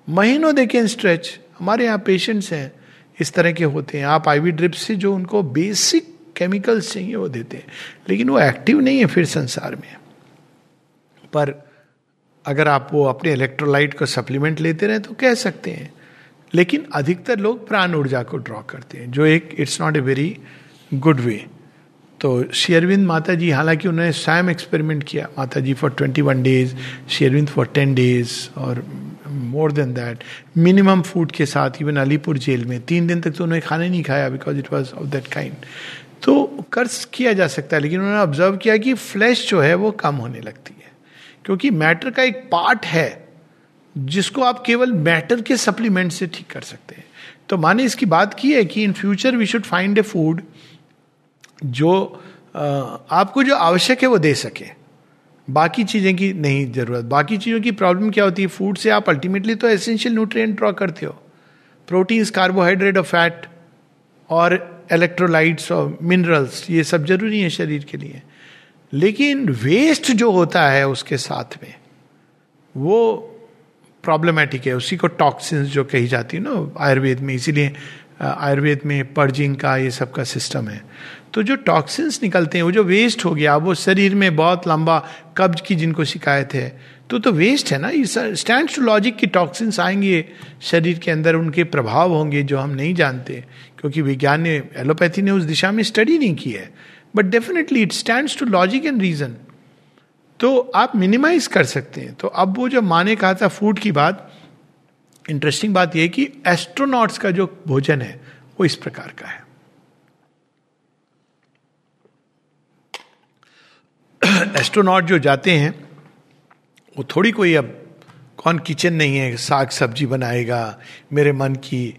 A: महीनों देखें स्ट्रेच हमारे यहाँ पेशेंट्स हैं इस तरह के होते हैं। आप आईवी ड्रिप से जो उनको बेसिक केमिकल्स चाहिए, वो देते हैं। लेकिन वो एक्टिव नहीं है फिर संसार में। पर अगर आप वो अपने इलेक्ट्रोलाइट को सप्लीमेंट लेते रहे तो कह सकते हैं। लेकिन अधिकतर लोग प्राण ऊर्जा को ड्रॉ करते हैं, जो एक it's not a very good way तो शेयरविंद माता जी हालाँकि उन्होंने स्वयं एक्सपेरिमेंट किया माता जी फॉर ट्वेंटी वन डेज़ शेयरविंद फॉर टेन डेज़ और more than that minimum food के साथ इवन अलीपुर जेल में तीन दिन तक तो उन्होंने खाना नहीं खाया because it was of that kind तो कर्ज किया जा सकता है लेकिन उन्होंने ऑब्ज़र्व किया कि फ्लैश जो है वो कम होने लगती है क्योंकि मैटर का एक पार्ट है जिसको आप केवल मैटर के सप्लीमेंट से ठीक कर सकते हैं तो माने इसकी बात की है कि in future we should find a food जो आपको जो आवश्यक है वो दे सके बाकी चीज़ें की नहीं ज़रूरत। बाकी चीज़ों की प्रॉब्लम क्या होती है? फ़ूड से आप अल्टीमेटली तो एसेंशियल न्यूट्रिएंट ड्रॉ करते हो। प्रोटीन्स कार्बोहाइड्रेट और फैट और इलेक्ट्रोलाइट्स और मिनरल्स ये सब ज़रूरी है शरीर के लिए। लेकिन वेस्ट जो होता है उसके साथ में, वो प्रॉब्लमेटिक है। उसी को टॉक्सिन्स जो कही जाती है ना, आयुर्वेद में। इसीलिए, आयुर्वेद में पर्जिंग का ये सब का सिस्टम है। तो जो टॉक्सिन्स निकलते हैं, वो जो वेस्ट हो गया, वो शरीर में बहुत लंबा कब्ज की जिनको शिकायत है तो तो वेस्ट है ना? स्टैंड टू लॉजिक की टॉक्सिन्स आएँगे शरीर के अंदर, उनके प्रभाव होंगे जो हम नहीं जानते, क्योंकि विज्ञान ने एलोपैथी ने उस दिशा में स्टडी नहीं की है। But definitely it stand to logic and reason तो आप मिनिमाइज कर सकते हैं। तो अब वो जो माने कहा था फ़ूड की बात इंटरेस्टिंग बात यह कि एस्ट्रोनॉट्स का जो भोजन है, वो इस प्रकार का है। एस्ट्रोनॉट जो जाते हैं, वो थोड़ी कोई अब, कौन किचन नहीं है, साग सब्ज़ी बनाएगा, मेरे मन की,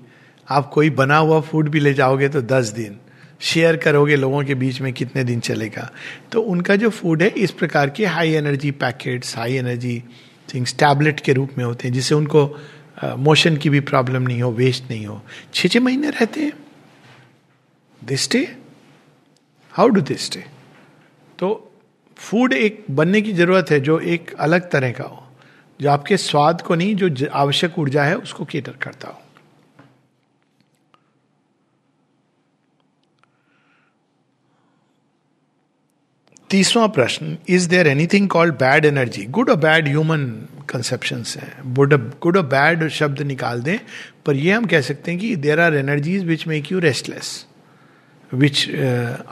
A: आप कोई बना हुआ फ़ूड भी ले जाओगे तो दस दिन शेयर करोगे लोगों के बीच में कितने दिन चलेगा। तो उनका जो फ़ूड है, इस प्रकार के high energy packets high energy things tablet के रूप में होते हैं, जिससे उनको मोशन की भी प्रॉब्लम नहीं हो वेस्ट नहीं हो। छः छः महीने रहते हैं। This day how do this day तो फ़ूड एक बनने की ज़रूरत है जो एक अलग तरह का हो। जो आपके स्वाद को नहीं, जो आवश्यक ऊर्जा है, उसको केटर करता हो। तीसवा प्रश्न is there anything called bad energy good और बैड ह्यूमन कंसेप्शन है। गुड और बैड शब्द निकाल दें, पर यह हम कह सकते हैं कि there are energies which make you restless which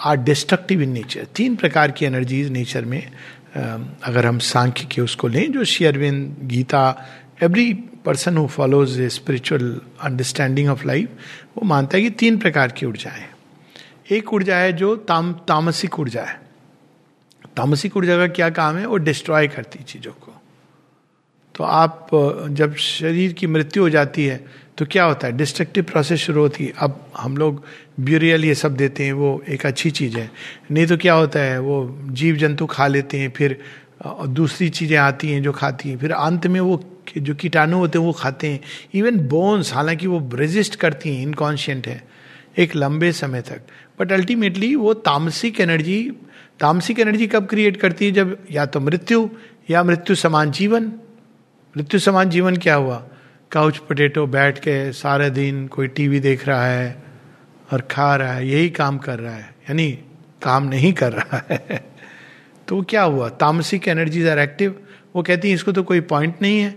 A: are destructive in nature तीन प्रकार की एनर्जीज नेचर में uh, अगर हम सांख्य के उसको लें जो शेयरविंद Gita every person who follows a spiritual understanding of life वो मानता है कि तीन प्रकार की ऊर्जाएँ एक ऊर्जा है जो ताम तामसिक ऊर्जा है। तामसिक ऊर्जा का क्या काम है? वो डिस्ट्रॉय करती चीज़ों को। तो आप जब शरीर की मृत्यु हो जाती है तो क्या होता है? डिस्ट्रक्टिव प्रोसेस शुरू होती है। अब हम लोग ब्यूरियल ये सब देते हैं, वो एक अच्छी चीज़ है। नहीं तो क्या होता है, वो जीव जंतु खा लेते हैं, फिर दूसरी चीज़ें आती हैं जो खाती हैं। फिर अंत में वो जो कीटाणु होते हैं, वो खाते हैं। इवन बोन्स हालाँकि वो रेजिस्ट करती हैं इनकॉन्शियंट है, एक लंबे समय तक। बट अल्टीमेटली वो तामसिक एनर्जी तामसिक एनर्जी कब क्रिएट करती है? जब या तो मृत्यु, या मृत्यु समान जीवन। मृत्यु समान जीवन क्या हुआ? काउच पोटेटो बैठ के सारे दिन कोई टीवी देख रहा है और खा रहा है, यही काम कर रहा है। यानी काम नहीं कर रहा है। तो क्या हुआ? तामसिक एनर्जीज आर एक्टिव वो कहती है, इसको तो कोई पॉइंट नहीं है।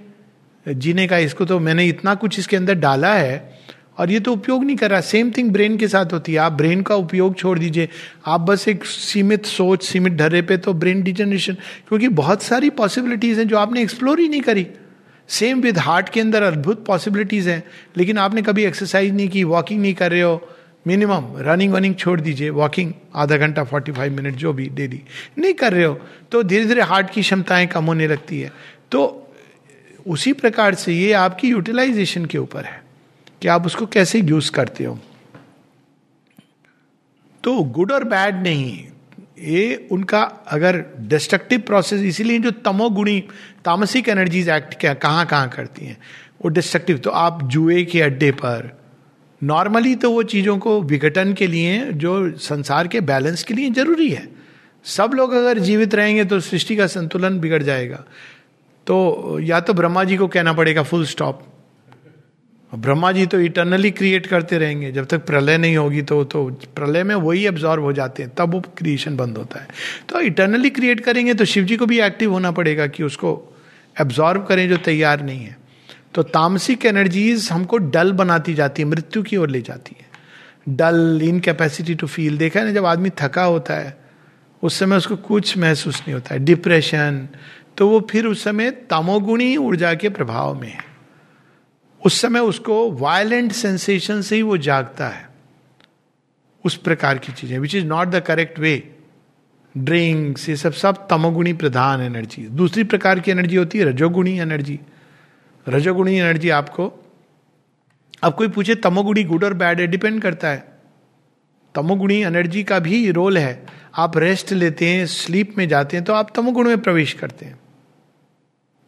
A: जीने का इसको तो मैंने इतना कुछ इसके अंदर डाला है और ये तो उपयोग नहीं कर रहा। सेम थिंग ब्रेन के साथ होती है। आप ब्रेन का उपयोग छोड़ दीजिए। आप बस एक सीमित सोच, सीमित ढर्रे पे तो ब्रेन डिजनरेशन क्योंकि बहुत सारी पॉसिबिलिटीज हैं जो आपने एक्सप्लोर ही नहीं करी। सेम विद हार्ट के अंदर अद्भुत पॉसिबिलिटीज हैं, लेकिन आपने कभी एक्सरसाइज नहीं की वॉकिंग नहीं कर रहे हो मिनिमम रनिंग वनिंग छोड़ दीजिए वॉकिंग आधा घंटा फोर्टी फाइव मिनट जो भी डेली नहीं कर रहे हो तो धीरे धीरे हार्ट की क्षमताएँ कम होने लगती है। तो उसी प्रकार से ये आपकी यूटिलाइजेशन के ऊपर है कि आप उसको कैसे यूज़ करते हो। तो गुड और बैड नहीं ये उनका अगर डिस्ट्रक्टिव प्रोसेस इसीलिए जो तमोगुणी, तामसिक एनर्जीज एक्ट क्या, कहाँ कहाँ करती हैं, वो डिस्ट्रक्टिव तो आप जुए के अड्डे पर नॉर्मली तो वो चीज़ों को विघटन के लिए, जो संसार के बैलेंस के लिए ज़रूरी है। सब लोग अगर जीवित रहेंगे तो सृष्टि का संतुलन बिगड़ जाएगा। तो या तो ब्रह्मा जी को कहना पड़ेगा फुल स्टॉप ब्रह्मा जी तो इटर्नली क्रिएट करते रहेंगे। जब तक प्रलय नहीं होगी तो तो प्रलय में वही एब्जॉर्व हो जाते हैं, तब वो क्रिएशन बंद होता है। तो इटर्नली क्रिएट करेंगे तो शिव जी को भी एक्टिव होना पड़ेगा कि उसको एब्जॉर्व करें जो तैयार नहीं है। तो तामसिक एनर्जीज हमको डल बनाती जाती है, मृत्यु की ओर ले जाती है। डल इनकेपेसिटी टू फील देखा है ना, जब आदमी थका होता है, उस समय उसको कुछ महसूस नहीं होता है। डिप्रेशन तो वो फिर उस समय तमोगुणी ऊर्जा के प्रभाव में है। उस समय उसको वायलेंट सेंसेशन से ही वो जागता है। उस प्रकार की चीज़ें which is not the correct way drinks ये सब सब तमोगुणी प्रधान एनर्जी दूसरी प्रकार की एनर्जी होती है, रजोगुणी एनर्जी रजोगुणी एनर्जी आपको अब कोई पूछे तमोगुणी गुड और बैड है डिपेंड करता है। तमोगुणी एनर्जी का भी रोल है। आप रेस्ट लेते हैं स्लीप में जाते हैं तो आप तमोगुण में प्रवेश करते हैं।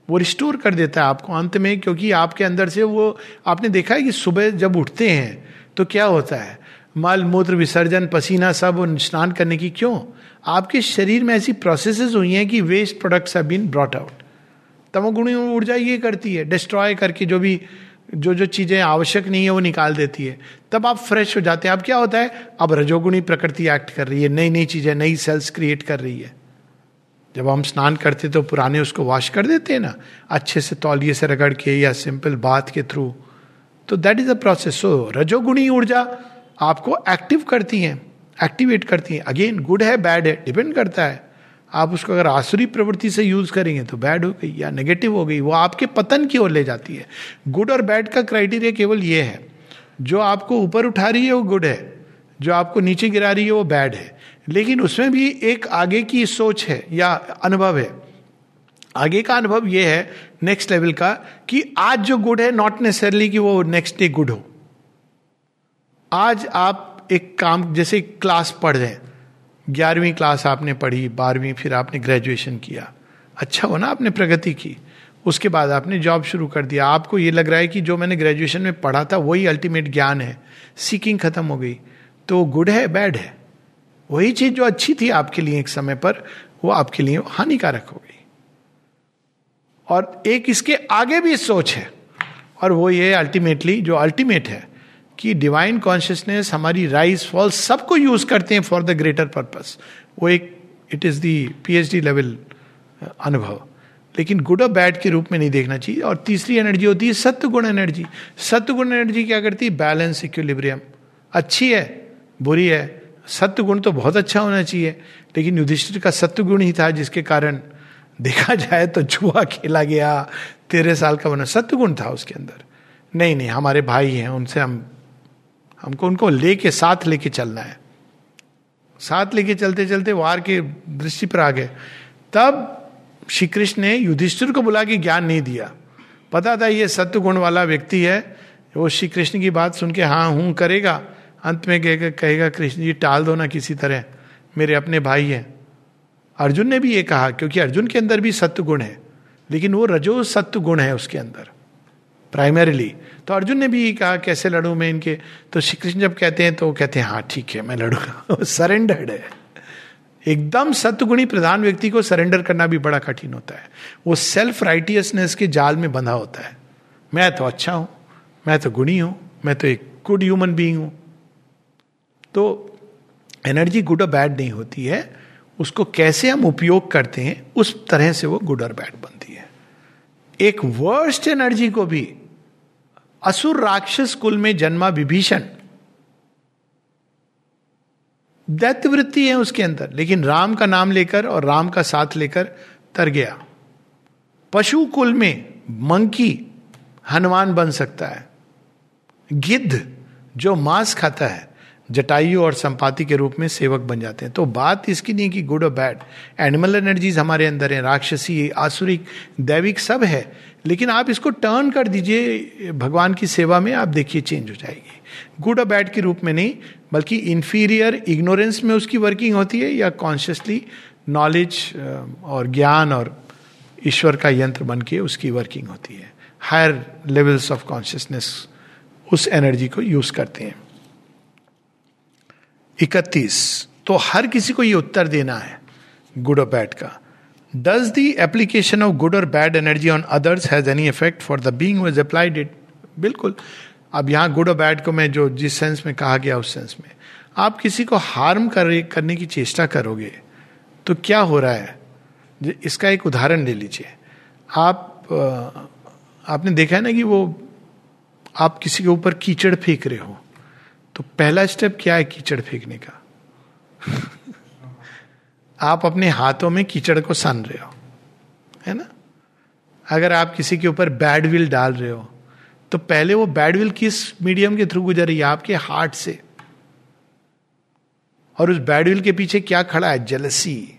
A: वो रिस्टोर कर देता है आपको अंत में, क्योंकि आपके अंदर से वो, आपने देखा है कि सुबह जब उठते हैं तो क्या होता है? मल, मूत्र, विसर्जन, पसीना, सब स्नान करने की क्यों? आपके शरीर में ऐसी प्रोसेसेस हुई हैं कि waste products have been brought out तमोगुणी ऊर्जा ये करती है डिस्ट्रॉय करके जो भी, जो जो चीज़ें आवश्यक नहीं है, वो निकाल देती है। तब आप फ्रेश हो जाते हैं। अब क्या होता है? अब रजोगुणी प्रकृति एक्ट कर रही है नई नई चीज़ें, नई सेल्स क्रिएट कर रही है। जब हम स्नान करते तो पुराने उसको वॉश कर देते हैं ना, अच्छे से तौलिए से रगड़ के या सिंपल बात के थ्रू तो that is a process so रजोगुणी ऊर्जा आपको एक्टिव करती हैं एक्टिवेट करती हैं। अगेन गुड है बैड है डिपेंड करता है। आप उसको अगर आसुरी प्रवृत्ति से यूज़ करेंगे तो बैड हो गई या नेगेटिव हो गई, वो आपके पतन की ओर ले जाती है। गुड और बैड का क्राइटेरिया केवल ये है, जो आपको ऊपर उठा रही है, वो गुड है, जो आपको नीचे गिरा रही है, वो बैड है। लेकिन उसमें भी एक आगे की सोच है या अनुभव है। आगे का अनुभव यह है नेक्स्ट लेवल का, कि आज जो गुड है नॉट नेसेसरली कि वो नेक्स्ट डे गुड हो। आज आप एक काम, जैसे क्लास पढ़ रहे ग्यारहवीं क्लास आपने पढ़ी, बारहवीं फिर आपने ग्रेजुएशन किया। अच्छा हो ना आपने प्रगति की। उसके बाद आपने जॉब शुरू कर दिया। आपको ये लग रहा है कि जो मैंने ग्रेजुएशन में पढ़ा था, वही अल्टीमेट ज्ञान है। सीकिंग खत्म हो गई। तो गुड है बैड है? वही चीज़ जो अच्छी थी आपके लिए एक समय पर, वो आपके लिए हानिकारक हो गई। और एक इसके आगे भी सोच है, और वो ये अल्टीमेटली जो अल्टीमेट है, कि डिवाइन कॉन्शियसनेस हमारी राइज फॉल सबको यूज़ करते हैं फॉर द ग्रेटर पर्पस वो एक it is the PhD level अनुभव। लेकिन गुड और बैड के रूप में नहीं देखना चाहिए, और तीसरी एनर्जी होती है सत्य गुण एनर्जी सत्य गुण एनर्जी क्या करती है? बैलेंस इक्विलिब्रियम अच्छी है, बुरी है सत्य गुण तो बहुत अच्छा होना चाहिए, लेकिन युधिष्ठिर का सत्य गुण ही था जिसके कारण देखा जाए तो जुआ खेला गया, तेरह साल का बना सत्य गुण था उसके अंदर। नहीं नहीं, हमारे भाई हैं, उनसे हम, हमको, उनको लेके, साथ लेके चलना है। साथ लेके चलते चलते वार के दृष्टि पर आ गए। तब श्री कृष्ण ने युधिष्ठिर को बुला के ज्ञान नहीं दिया। पता था ये सत्य गुण वाला व्यक्ति है, वो श्री कृष्ण की बात सुन के हाँ हूँ, करेगा। अंत में कहेगा कहेगा कृष्ण जी, टाल दो ना किसी तरह। मेरे अपने भाई हैं। अर्जुन ने भी ये कहा, क्योंकि अर्जुन के अंदर भी सत्य गुण है, लेकिन वो रजो सत्य गुण है उसके अंदर प्राइमरीली तो अर्जुन ने भी ये कहा, कैसे लड़ू मैं इनके? तो श्री कृष्ण जब कहते हैं तो वो कहते हैं हाँ ठीक है, मैं लड़ूँगा। सरेंडर्ड है। एकदम सत्गुणी प्रधान व्यक्ति को सरेंडर करना भी बड़ा कठिन होता है। वो सेल्फ राइटियसनेस के जाल में बंधा होता है। मैं तो अच्छा हूँ, मैं तो गुणी हूँ, मैं तो एक गुड ह्यूमन बीइंग हूँ। तो एनर्जी गुड और बैड नहीं होती है, उसको कैसे हम उपयोग करते हैं, उस तरह से वो गुड और बैड बनती है। एक वर्स्ट एनर्जी को भी, असुर राक्षस कुल में जन्मा विभीषण। दैत्यवृत्ति है उसके अंदर, लेकिन राम का नाम लेकर और राम का साथ लेकर तर गया। पशु कुल में मंकी, हनुमान बन सकता है। गिद्ध, जो मांस खाता है जटायु और संपाति के रूप में सेवक बन जाते हैं। तो बात इसकी नहीं कि गुड और बैड एनिमल एनर्जीज हमारे अंदर हैं, राक्षसी, आसुरिक, दैविक सब है। लेकिन आप इसको टर्न कर दीजिए, भगवान की सेवा में आप देखिए चेंज हो जाएगी। गुड और बैड के रूप में नहीं, बल्कि इन्फीरियर इग्नोरेंस में उसकी वर्किंग होती है या कॉन्शियसली नॉलेज और ज्ञान और ईश्वर का यंत्र बन के उसकी वर्किंग होती है। हायर लेवल्स ऑफ़ कॉन्शियसनेस उस एनर्जी को यूज़ करते हैं। इकतीस। तो हर किसी को ये उत्तर देना है गुड और बैड का। Does the application of good और bad energy on others has any effect for the being applied it बिल्कुल। अब यहाँ गुड और बैड को मैं जो जिस सेंस में कहा गया उस सेंस में। आप किसी को हार्म कर, करने की चेष्टा करोगे तो क्या हो रहा है? इसका एक उदाहरण ले लीजिए। आप आपने देखा है ना कि वो आप किसी के ऊपर कीचड़ फेंक रहे हो। तो पहला स्टेप क्या है कीचड़ फेंकने का? आप अपने हाथों में कीचड़ को सन रहे हो, है ना? अगर आप किसी के ऊपर बैडविल डाल रहे हो तो पहले वो बैडविल किस मीडियम के थ्रू गुजर है? आपके हार्ट से। और उस बैडविल के पीछे क्या खड़ा है? जलसी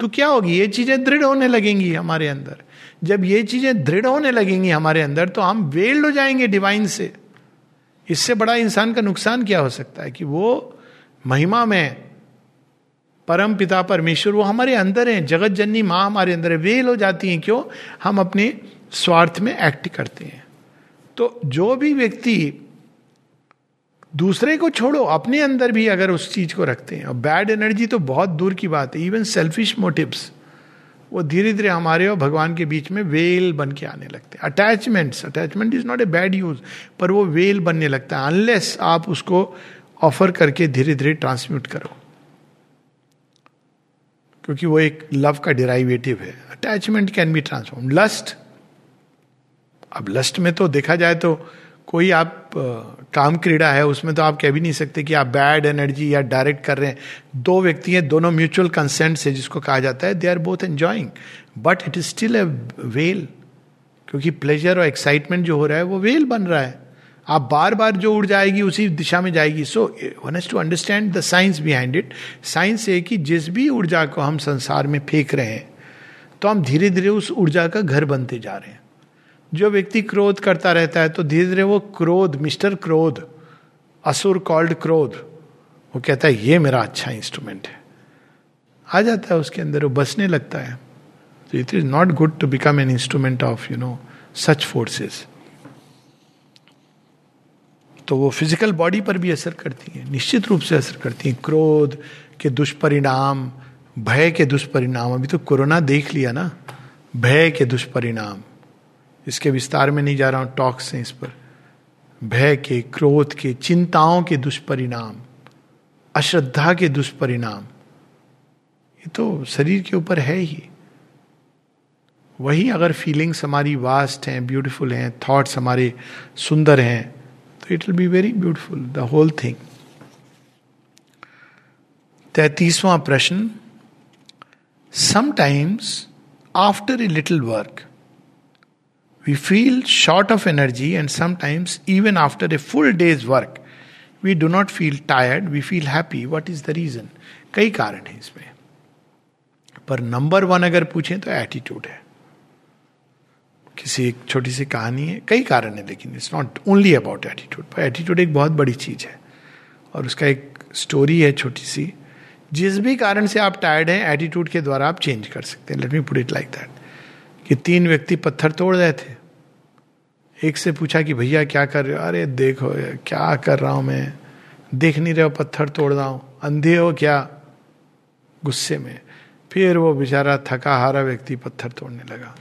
A: तो क्या होगी? ये चीज़ें दृढ़ होने लगेंगी हमारे अंदर। जब ये चीज़ें दृढ़ होने लगेंगी हमारे अंदर तो हम वेल्ड हो जाएँगे डिवाइन से। इससे बड़ा इंसान का नुकसान क्या हो सकता है कि वो महिमा में परम पिता परमेश्वर, वो हमारे अंदर है, जगत जननी माँ हमारे अंदर है, वेल हो जाती हैं, क्यों? हम अपने स्वार्थ में एक्ट करते हैं। तो जो भी व्यक्ति दूसरे को छोड़ो, अपने अंदर भी अगर उस चीज़ को रखते हैं, और बैड एनर्जी तो बहुत दूर की बात है इवन सेल्फिश मोटिव्स वो धीरे धीरे हमारे और भगवान के बीच में वेल बन के आने लगते हैं। Attachments attachment is not a bad use पर वो वेल बनने लगता है अनलेस आप उसको ऑफ़र करके धीरे धीरे ट्रांसम्यूट करो। क्योंकि वो एक लव का डिराइवेटिव है। Attachment can be transform lust अब लस्ट में तो देखा जाए तो कोई आप काम क्रीड़ा है, उसमें तो आप कह भी नहीं सकते कि आप बैड एनर्जी या डायरेक्ट कर रहे हैं। दो व्यक्ति हैं, दोनों म्यूचुअल कंसेंट से जिसको कहा जाता है they are both enjoying but it is still a well क्योंकि प्लेजर और एक्साइटमेंट जो हो रहा है, वो वेल बन रहा है। आप बार बार जो उड़ जाएगी, उसी दिशा में जाएगी। So one has to understand the science behind it science है कि जिस भी ऊर्जा को हम संसार में फेंक रहे हैं तो हम धीरे धीरे उस ऊर्जा का घर बनते जा रहे हैं। जो व्यक्ति क्रोध करता रहता है तो धीरे धीरे वो क्रोध, मिस्टर क्रोध, असुर कॉल्ड क्रोध, वो कहता है, ये मेरा अच्छा इंस्ट्रूमेंट है। आ जाता है उसके अंदर, वो बसने लगता है। तो it is not good to become an instrument of you know such forces तो वो फ़िज़िकल बॉडी पर भी असर करती है, निश्चित रूप से असर करती है। क्रोध के दुष्परिणाम, भय के दुष्परिणाम, अभी तो कोरोना देख लिया ना, भय के दुष्परिणाम। इसके विस्तार में नहीं जा रहा हूँ टॉक्स हैं इस पर। भय के, क्रोध के, चिंताओं के दुष्परिणाम, अश्रद्धा के दुष्परिणाम, ये तो शरीर के ऊपर है ही। वही अगर फीलिंग्स हमारी वास्ट हैं ब्यूटीफुल हैं थॉट्स हमारे सुंदर हैं तो it will be very beautiful the whole thing तैतीसवां प्रश्न sometimes after a little work we feel short of energy and sometimes even after a full day's work we do not feel tired we feel happy what is the reason कई कारण है इसमें। पर number one अगर पूछें तो attitude है। किसी एक छोटी सी कहानी है, कई कारण है, लेकिन it's not only about attitude पर एटीट्यूड एक बहुत बड़ी चीज़ है। और उसका एक स्टोरी है छोटी सी। जिस भी कारण से आप टायर्ड हैं एटीट्यूड के द्वारा आप चेंज कर सकते हैं। Let me put it like that कि तीन व्यक्ति पत्थर तोड़ रहे थे। एक से पूछा कि भैया क्या कर रहे हो? अरे देखो, क्या कर रहा हूँ मैं? देख नहीं रहे हो पत्थर तोड़ रहा हूँ। अंधे हो क्या? गुस्से में। फिर वो बेचारा थका हारा व्यक्ति पत्थर तोड़ने लगा।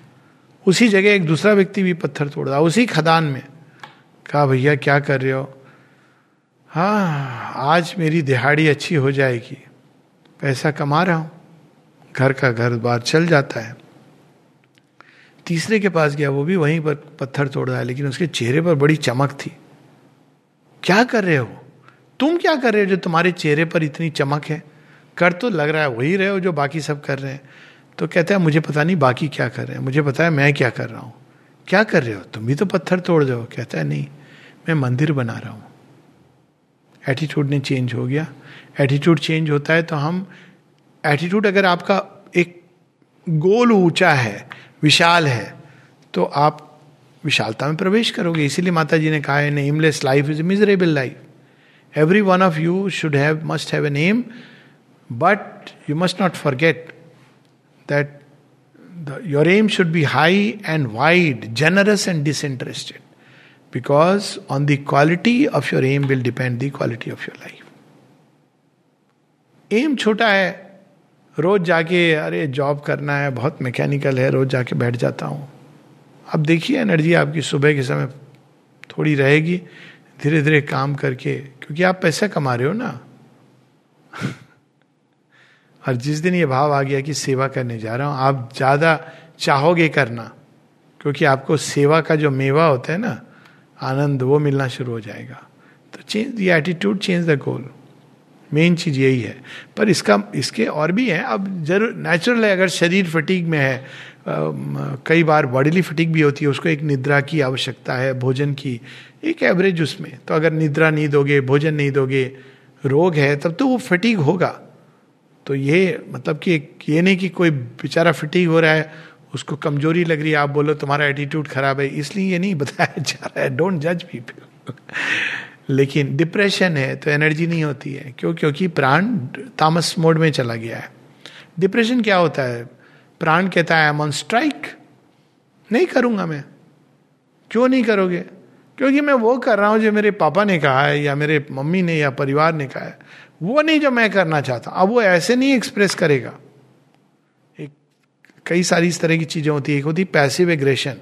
A: उसी जगह एक दूसरा व्यक्ति भी पत्थर तोड़ रहा, उसी खदान में। कहा, भैया, क्या कर रहे हो? हाँ आज मेरी दिहाड़ी अच्छी हो जाएगी। पैसा कमा रहा हूँ। घर का घर बार चल जाता है। तीसरे के पास गया, वो भी वहीं पर पत्थर तोड़ रहा है लेकिन उसके चेहरे पर बड़ी चमक थी। क्या कर रहे हो? तुम क्या कर रहे हो जो तुम्हारे चेहरे पर इतनी चमक है? कर तो लग रहा है, वही रहे हो जो बाकी सब कर रहे हैं। तो कहता है, मुझे पता नहीं बाकी क्या कर रहे हैं। मुझे पता है मैं क्या कर रहा हूँ। क्या कर रहे हो? तुम भी तो पत्थर तोड़ हो। कहता है, नहीं, मैं मंदिर बना रहा हूँ। एटीट्यूड ने चेंज हो गया। एटीट्यूड चेंज होता है तो हम एटीट्यूड अगर आपका एक गोल ऊँचा है विशाल है तो आप विशालता में प्रवेश करोगे। इसीलिए माता जी ने कहा है nameless life is miserable life every one of you should have must have a name but you must not forget that your aim should be high and wide generous and disinterested because on the quality of your aim will depend the quality of your life aim छोटा है रोज जाके, अरे job करना है, बहुत mechanical है, रोज जाके बैठ जाता हूँ। अब देखिए एनर्जी आपकी सुबह के समय थोड़ी रहेगी धीरे धीरे काम करके, क्योंकि आप पैसा कमा रहे हो ना। और जिस दिन ये भाव आ गया कि सेवा करने जा रहा हूँ, आप ज़्यादा चाहोगे करना, क्योंकि आपको सेवा का जो मेवा होता है ना, आनंद वो मिलना शुरू हो जाएगा। तो change the attitude change the goal main चीज़ यही है। पर इसका, इसके और भी है। अब ज़रूर नेचुरल है, अगर शरीर फटीक में है कई बार बॉडीली फटीक भी होती है, उसको एक निद्रा की आवश्यकता है, भोजन की। एक एवरेज उसमें। तो अगर निद्रा नहीं दोगे, भोजन नहीं दोगे, रोग है, तब तो वो फटीक होगा। तो ये मतलब कि ये नहीं कि कोई बेचारा फटीक हो रहा है, उसको कमज़ोरी लग रही है, आप बोलो, तुम्हारा एटीट्यूड खराब है। इसलिए ये नहीं बताया जा रहा है। डोंट जज पीपल लेकिन डिप्रेशन है तो एनर्जी नहीं होती है। क्यों? क्योंकि प्राण तामस मोड में चला गया है। डिप्रेशन क्या होता है? प्राण कहता है ऑन स्ट्राइक नहीं करूँगा मैं। क्यों नहीं करोगे? क्योंकि मैं वो कर रहा हूँ जो मेरे पापा ने कहा है, या मेरे मम्मी ने, या परिवार ने कहा है। वो नहीं जो मैं करना चाहता। अब वो ऐसे नहीं एक्सप्रेस करेगा। एक, कई सारी इस तरह की चीज़ें होती है। एक होती पैसिव एग्रेशन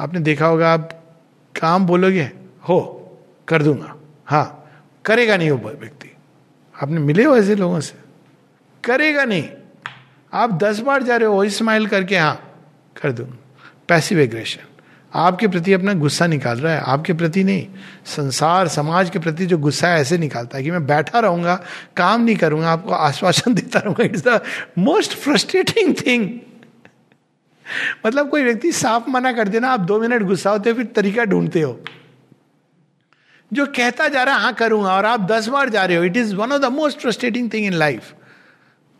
A: आपने देखा होगा, आप काम बोलोगे, हो कर दूँगा। हाँ करेगा नहीं वो व्यक्ति। आपने मिले हो ऐसे लोगों से? करेगा नहीं। आप दस बार जा रहे हो स्माइल करके हाँ कर दूँगा। पैसिव एग्रेशन आपके प्रति अपना गुस्सा निकाल रहा है, आपके प्रति नहीं। संसार, समाज के प्रति जो गुस्सा है, ऐसे निकालता है कि मैं बैठा रहूँगा, काम नहीं करूँगा, आपको आश्वासन देता रहूँगा। It's the most frustrating thing मतलब कोई व्यक्ति साफ़ मना कर देना, आप दो मिनट गुस्सा होते हो, फिर तरीका ढूंढते हो। जो कहता जा रहा है हाँ करूँगा, और आप दस बार जा रहे हो it is one of the most frustrating thing in life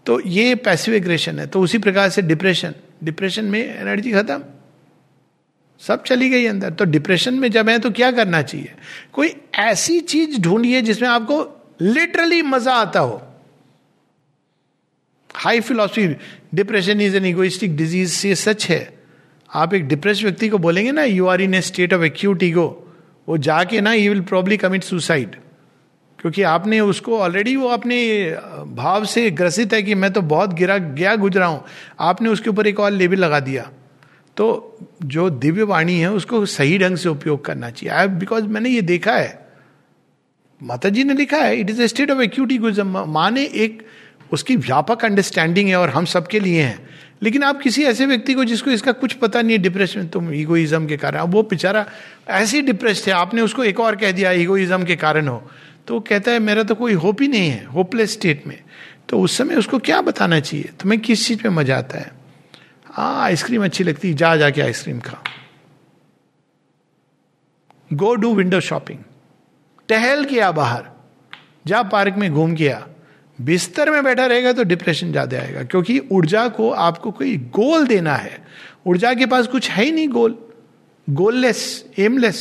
A: तो ये पैसिव एग्रेशन है। तो उसी प्रकार से डिप्रेशन डिप्रेशन में एनर्जी खत्म। सब चली गई अंदर। तो डिप्रेशन में जब है तो क्या करना चाहिए? कोई ऐसी चीज़ ढूंढिए जिसमें आपको लिटरली मज़ा आता हो। High philosophy depression is an egoistic disease से सच है। आप एक डिप्रेस व्यक्ति को बोलेंगे ना you are in a state of acute ego वो जाके ना he will probably commit suicide क्योंकि आपने उसको ऑलरेडी वो अपने भाव से ग्रसित है कि मैं तो बहुत गिरा, गया, गुजरा हूँ। आपने उसके ऊपर एक और लेबल लगा दिया। तो जो दिव्य वाणी है, उसको सही ढंग से उपयोग करना चाहिए। आई बिकॉज़ मैंने ये देखा है। माता जी ने लिखा है it is a state of acute egoism माँ ने एक, उसकी व्यापक अंडरस्टैंडिंग है और हम सबके लिए हैं। लेकिन आप किसी ऐसे व्यक्ति को जिसको इसका कुछ पता नहीं है डिप्रेशन तुम ईगोइज्म के कारण। वो बेचारा ऐसे ही डिप्रेस है, आपने उसको एक और कह दिया ईगोइज्म के कारण हो। तो कहता है, मेरा तो कोई होप ही नहीं है होपलेस स्टेट में। तो उस समय उसको क्या बताना चाहिए? तुम्हें किस चीज़ में मज़ा आता है? हाँ आइसक्रीम अच्छी लगती है, जा, जाके आइसक्रीम खा। गो डू विंडो शॉपिंग टहल किया बाहर। जा पार्क में घूम किया बिस्तर में बैठा रहेगा तो डिप्रेशन ज़्यादा आएगा, क्योंकि ऊर्जा को आपको कोई गोल देना है। ऊर्जा के पास कुछ है ही नहीं गोल गोललेस एमलेस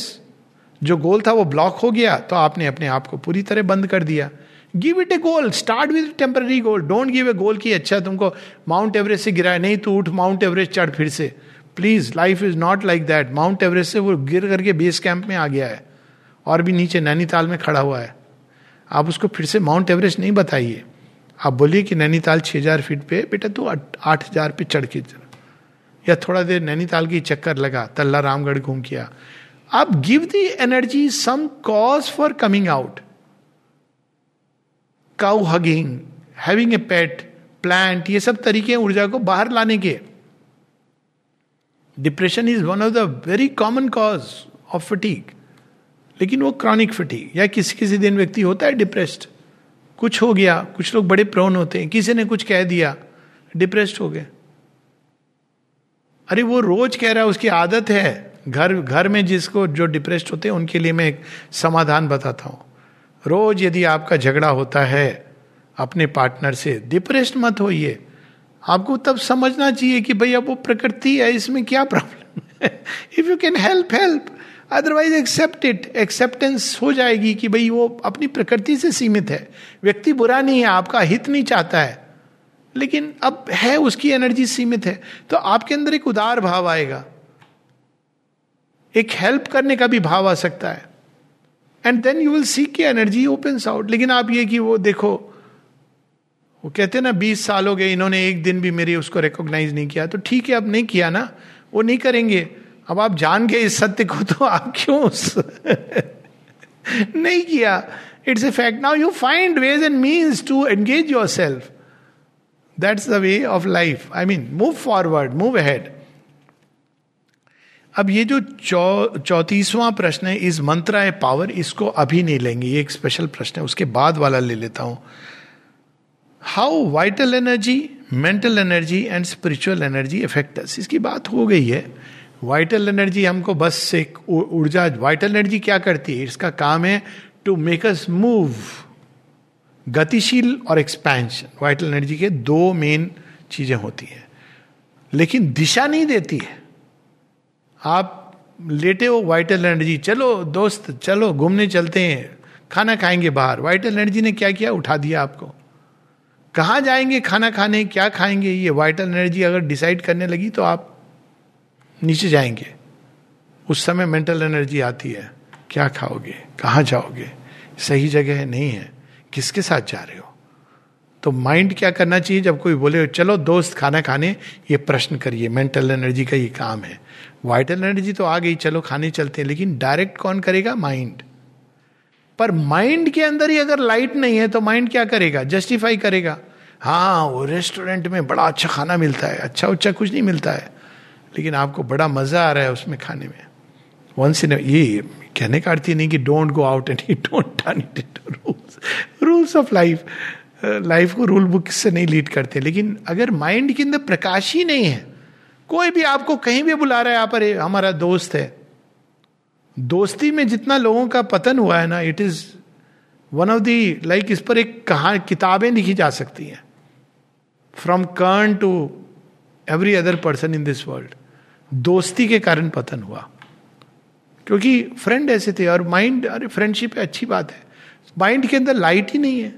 A: जो गोल था वो ब्लॉक हो गया तो आपने अपने आप को पूरी तरह बंद कर दिया। Give it a goal start with temporary goal don't give a goal की अच्छा तुमको माउंट एवरेस्ट से गिरा है नहीं तो उठ माउंट एवरेस्ट चढ़ फिर से। Please life is not like that Mount Everest से वो गिर करके बेस कैंप में आ गया है। और भी नीचे नैनीताल में खड़ा हुआ है। आप उसको फिर से माउंट एवरेस्ट नहीं बताइए। आप बोलिए कि नैनीताल छः हज़ार फीट पे, बेटा तू आठ हज़ार पे चढ़ के या थोड़ा देर नैनीताल की चक्कर लगा, तल्ला रामगढ़ घूम किया आप give the energy some cause for coming out cow hugging having a pet plant ये सब तरीके ऊर्जा को बाहर लाने के। Depression is one of the very common cause of fatigue लेकिन वो क्रॉनिक फटीक या किसी किसी दिन व्यक्ति होता है डिप्रेस्ड कुछ हो गया, कुछ लोग बड़े प्रोन होते हैं, किसी ने कुछ कह दिया डिप्रेस्ड हो गए। अरे वो रोज कह रहा है, उसकी आदत है। घर घर में जिसको, जो डिप्रेस्ड होते हैं, उनके लिए मैं एक समाधान बताता हूँ। रोज यदि आपका झगड़ा होता है, अपने पार्टनर से डिप्रेस्ड मत होइए। आपको तब समझना चाहिए कि, भैया, वो प्रकृति है, इसमें क्या problem if you can help help otherwise accept it acceptance हो जाएगी कि भाई वो अपनी प्रकृति से सीमित है। व्यक्ति बुरा नहीं है, आपका हित नहीं चाहता है। लेकिन अब है, उसकी एनर्जी सीमित है। तो आपके अंदर एक उदार भाव आएगा। एक हेल्प करने का भी भाव आ सकता है। And then you will see की एनर्जी ओपन आउट लेकिन आप ये कि वो देखो, वो कहते हैं ना, बीस साल हो गए, इन्होंने एक दिन भी मेरी उसको रिकॉग्नाइज नहीं किया। तो ठीक है, अब नहीं किया ना? वो नहीं करेंगे। अब आप जान गए इस सत्य को तो आप क्यों नहीं किया? It's a fact now you find ways and means to engage yourself that's the way of life I mean move forward move ahead अब ये जो चौतीसवां प्रश्न है इस मंत्र है पावर इसको अभी नहीं लेंगे। ये एक स्पेशल प्रश्न है, उसके बाद वाला ले लेता हूँ। How vital energy mental energy and spiritual energy effect इसकी बात हो गई है। वाइटल एनर्जी हमको बस एक ऊर्जा वाइटल एनर्जी क्या करती है? इसका काम है टू मेक अस मूव गतिशील और एक्सपेंशन वाइटल एनर्जी के दो मेन चीज़ें होती है। लेकिन दिशा नहीं देती है। आप लेटे हो वाइटल एनर्जी चलो दोस्त, चलो घूमने चलते हैं। खाना खाएँगे बाहर। वाइटल एनर्जी ने क्या किया? उठा दिया आपको। कहाँ जाएँगे खाना खाने? क्या खाएँगे? ये वाइटल एनर्जी अगर डिसाइड करने लगी तो आप नीचे जाएँगे। उस समय मेंटल एनर्जी आती है। क्या खाओगे? कहाँ जाओगे? सही जगह है नहीं है। किसके साथ जा रहे हो? तो माइंड क्या करना चाहिए जब कोई बोले, चलो दोस्त, खाना खाने। ये प्रश्न करिए। मेंटल एनर्जी का ये काम है। वाइटल एनर्जी तो आ गई, चलो खाने चलते हैं। लेकिन डायरेक्ट कौन करेगा? माइंड पर माइंड के अंदर ही अगर लाइट नहीं है तो माइंड क्या करेगा? जस्टिफाई करेगा। हाँ वो रेस्टोरेंट में बड़ा अच्छा खाना मिलता है। अच्छा उच्चा कुछ नहीं मिलता है। लेकिन आपको बड़ा मज़ा आ रहा है उसमें खाने में। वंस इन ये कहने का अर्थ ही नहीं कि don't go out and he don't turn it rules rules of life life को रूल बुक से नहीं लीड करते। लेकिन अगर माइंड के अंदर प्रकाश ही नहीं है, कोई भी आपको कहीं भी बुला रहा है आप अरे हमारा दोस्त है। दोस्ती में जितना लोगों का पतन हुआ है ना it is one of the like इस पर एक कहा, किताबें लिखी जा सकती हैं। फ्रॉम कर्न to every other person in this world दोस्ती के कारण पतन हुआ। क्योंकि फ्रेंड ऐसे थे और माइंड अरे फ्रेंडशिप अच्छी बात है। माइंड के अंदर लाइट ही नहीं है।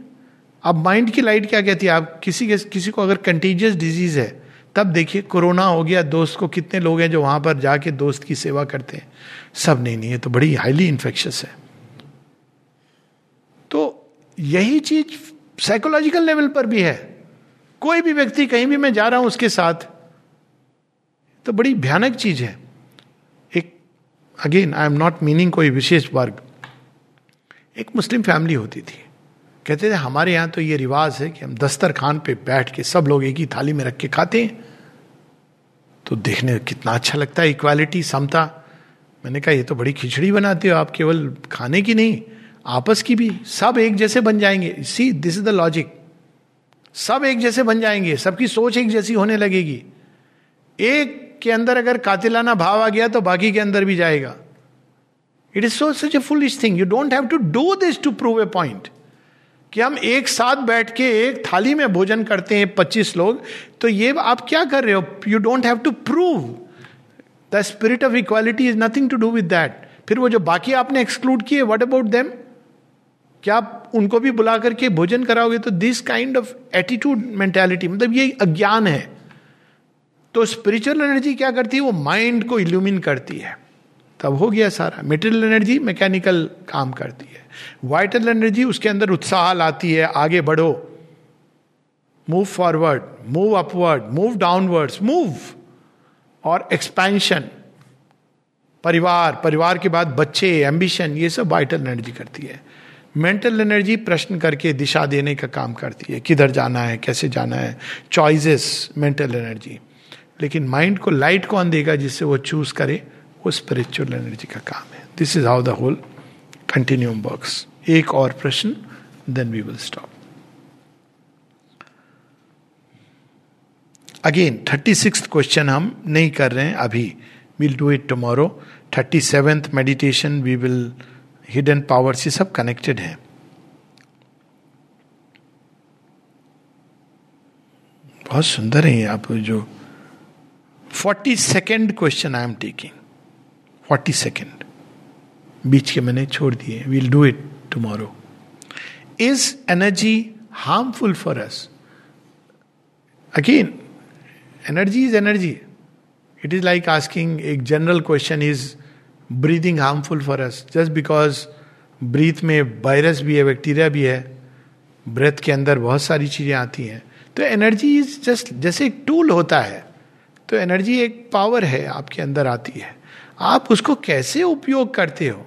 A: अब माइंड की लाइट क्या कहती है? आप किसी के, किसी को अगर कंटीजियस डिज़ीज़ है, तब देखिए कोरोना हो गया, दोस्त को कितने लोग हैं जो वहाँ पर जाके दोस्त की सेवा करते हैं। सब नहीं नहीं है तो बड़ी हाईली इन्फेक्शस है। तो यही चीज़ साइकोलॉजिकल लेवल पर भी है। कोई भी व्यक्ति, कहीं भी मैं जा रहा हूँ उसके साथ तो बड़ी भयानक चीज़ है। एक again I am not meaning कोई विशेष वर्ग। एक मुस्लिम फैमिली होती थी। कहते थे, हमारे यहाँ तो ये रिवाज है कि हम दस्तर खान पे बैठ के सब लोग एक ही थाली में रख के खाते हैं। तो देखने कितना अच्छा लगता है इक्वालिटी समता। मैंने कहा, ये तो बड़ी खिचड़ी बनाते हो आप, केवल खाने की नहीं, आपस की भी। सब एक जैसे बन जाएँगे। See this is the logic सब एक जैसे बन जाएँगे। सबकी सोच एक जैसी होने लगेगी। एक के अंदर अगर कातिलाना भाव आ गया तो बाकी के अंदर भी जाएगा। It is so such a full thing you don't have to do this to prove a point कि हम एक साथ बैठ के एक थाली में भोजन करते हैं पच्चीस लोग तो ये आप क्या कर रहे हो? You don't have to prove the spirit of equality is nothing to do with that फिर वो जो बाकी आपने एक्सक्लूड किए वट अबाउट देम क्या आप उनको भी बुला करके भोजन कराओगे? तो this kind of attitude mentality मतलब ये अज्ञान है। तो स्पिरिचुअल एनर्जी क्या करती है? वो माइंड को इल्यूमिन करती है। तब हो गया सारा। मेटेरियल एनर्जी मैकेनिकल काम करती है। वाइटल एनर्जी उसके अंदर उत्साह लाती है। आगे बढ़ो। Move forward move upward move downwards move और एक्सपेंशन परिवार परिवार के बाद बच्चे एम्बिशन ये सब वाइटल एनर्जी करती है। मेंटल एनर्जी प्रश्न करके दिशा देने का काम करती है। किधर जाना है, कैसे जाना है? चॉइसेस मेंटल एनर्जी लेकिन माइंड को लाइट कौन देगा जिससे वो चूज़ करे? वो स्पिरिचुअल एनर्जी का काम है। This is how the whole continuum works एक और प्रश्न then we will stop again thirty six question हम नहीं कर रहे हैं अभी। Will do it tomorrow thirty seventh meditation we will hidden powers ये सब कनेक्टेड है। बहुत सुंदर है आप जो forty second question I am taking forty second बीच के मैंने छोड़ दिए। Will do it tomorrow is energy harmful for us again energy is energy it is like asking एक general question is breathing harmful for us just because breathe में virus भी है bacteria भी है ब्रेथ के अंदर बहुत सारी चीज़ें आती हैं तो एनर्जी इज़ जस्ट जैसे एक टूल होता है तो एनर्जी एक पावर है, आपके अंदर आती है। आप उसको कैसे उपयोग करते हो?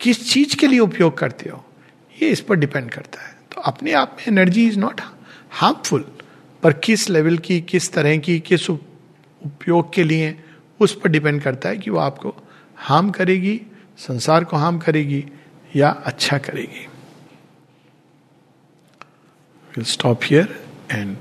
A: किस चीज़ के लिए उपयोग करते हो? ये इस पर डिपेंड करता है। तो अपने आप में एनर्जी इज़ नॉट हार्मफुल, पर किस लेवल की, किस तरह की, किस उपयोग के लिए उस पर डिपेंड करता है कि वो आपको हार्म करेगी, संसार को हार्म करेगी या अच्छा करेगी। Will stop here and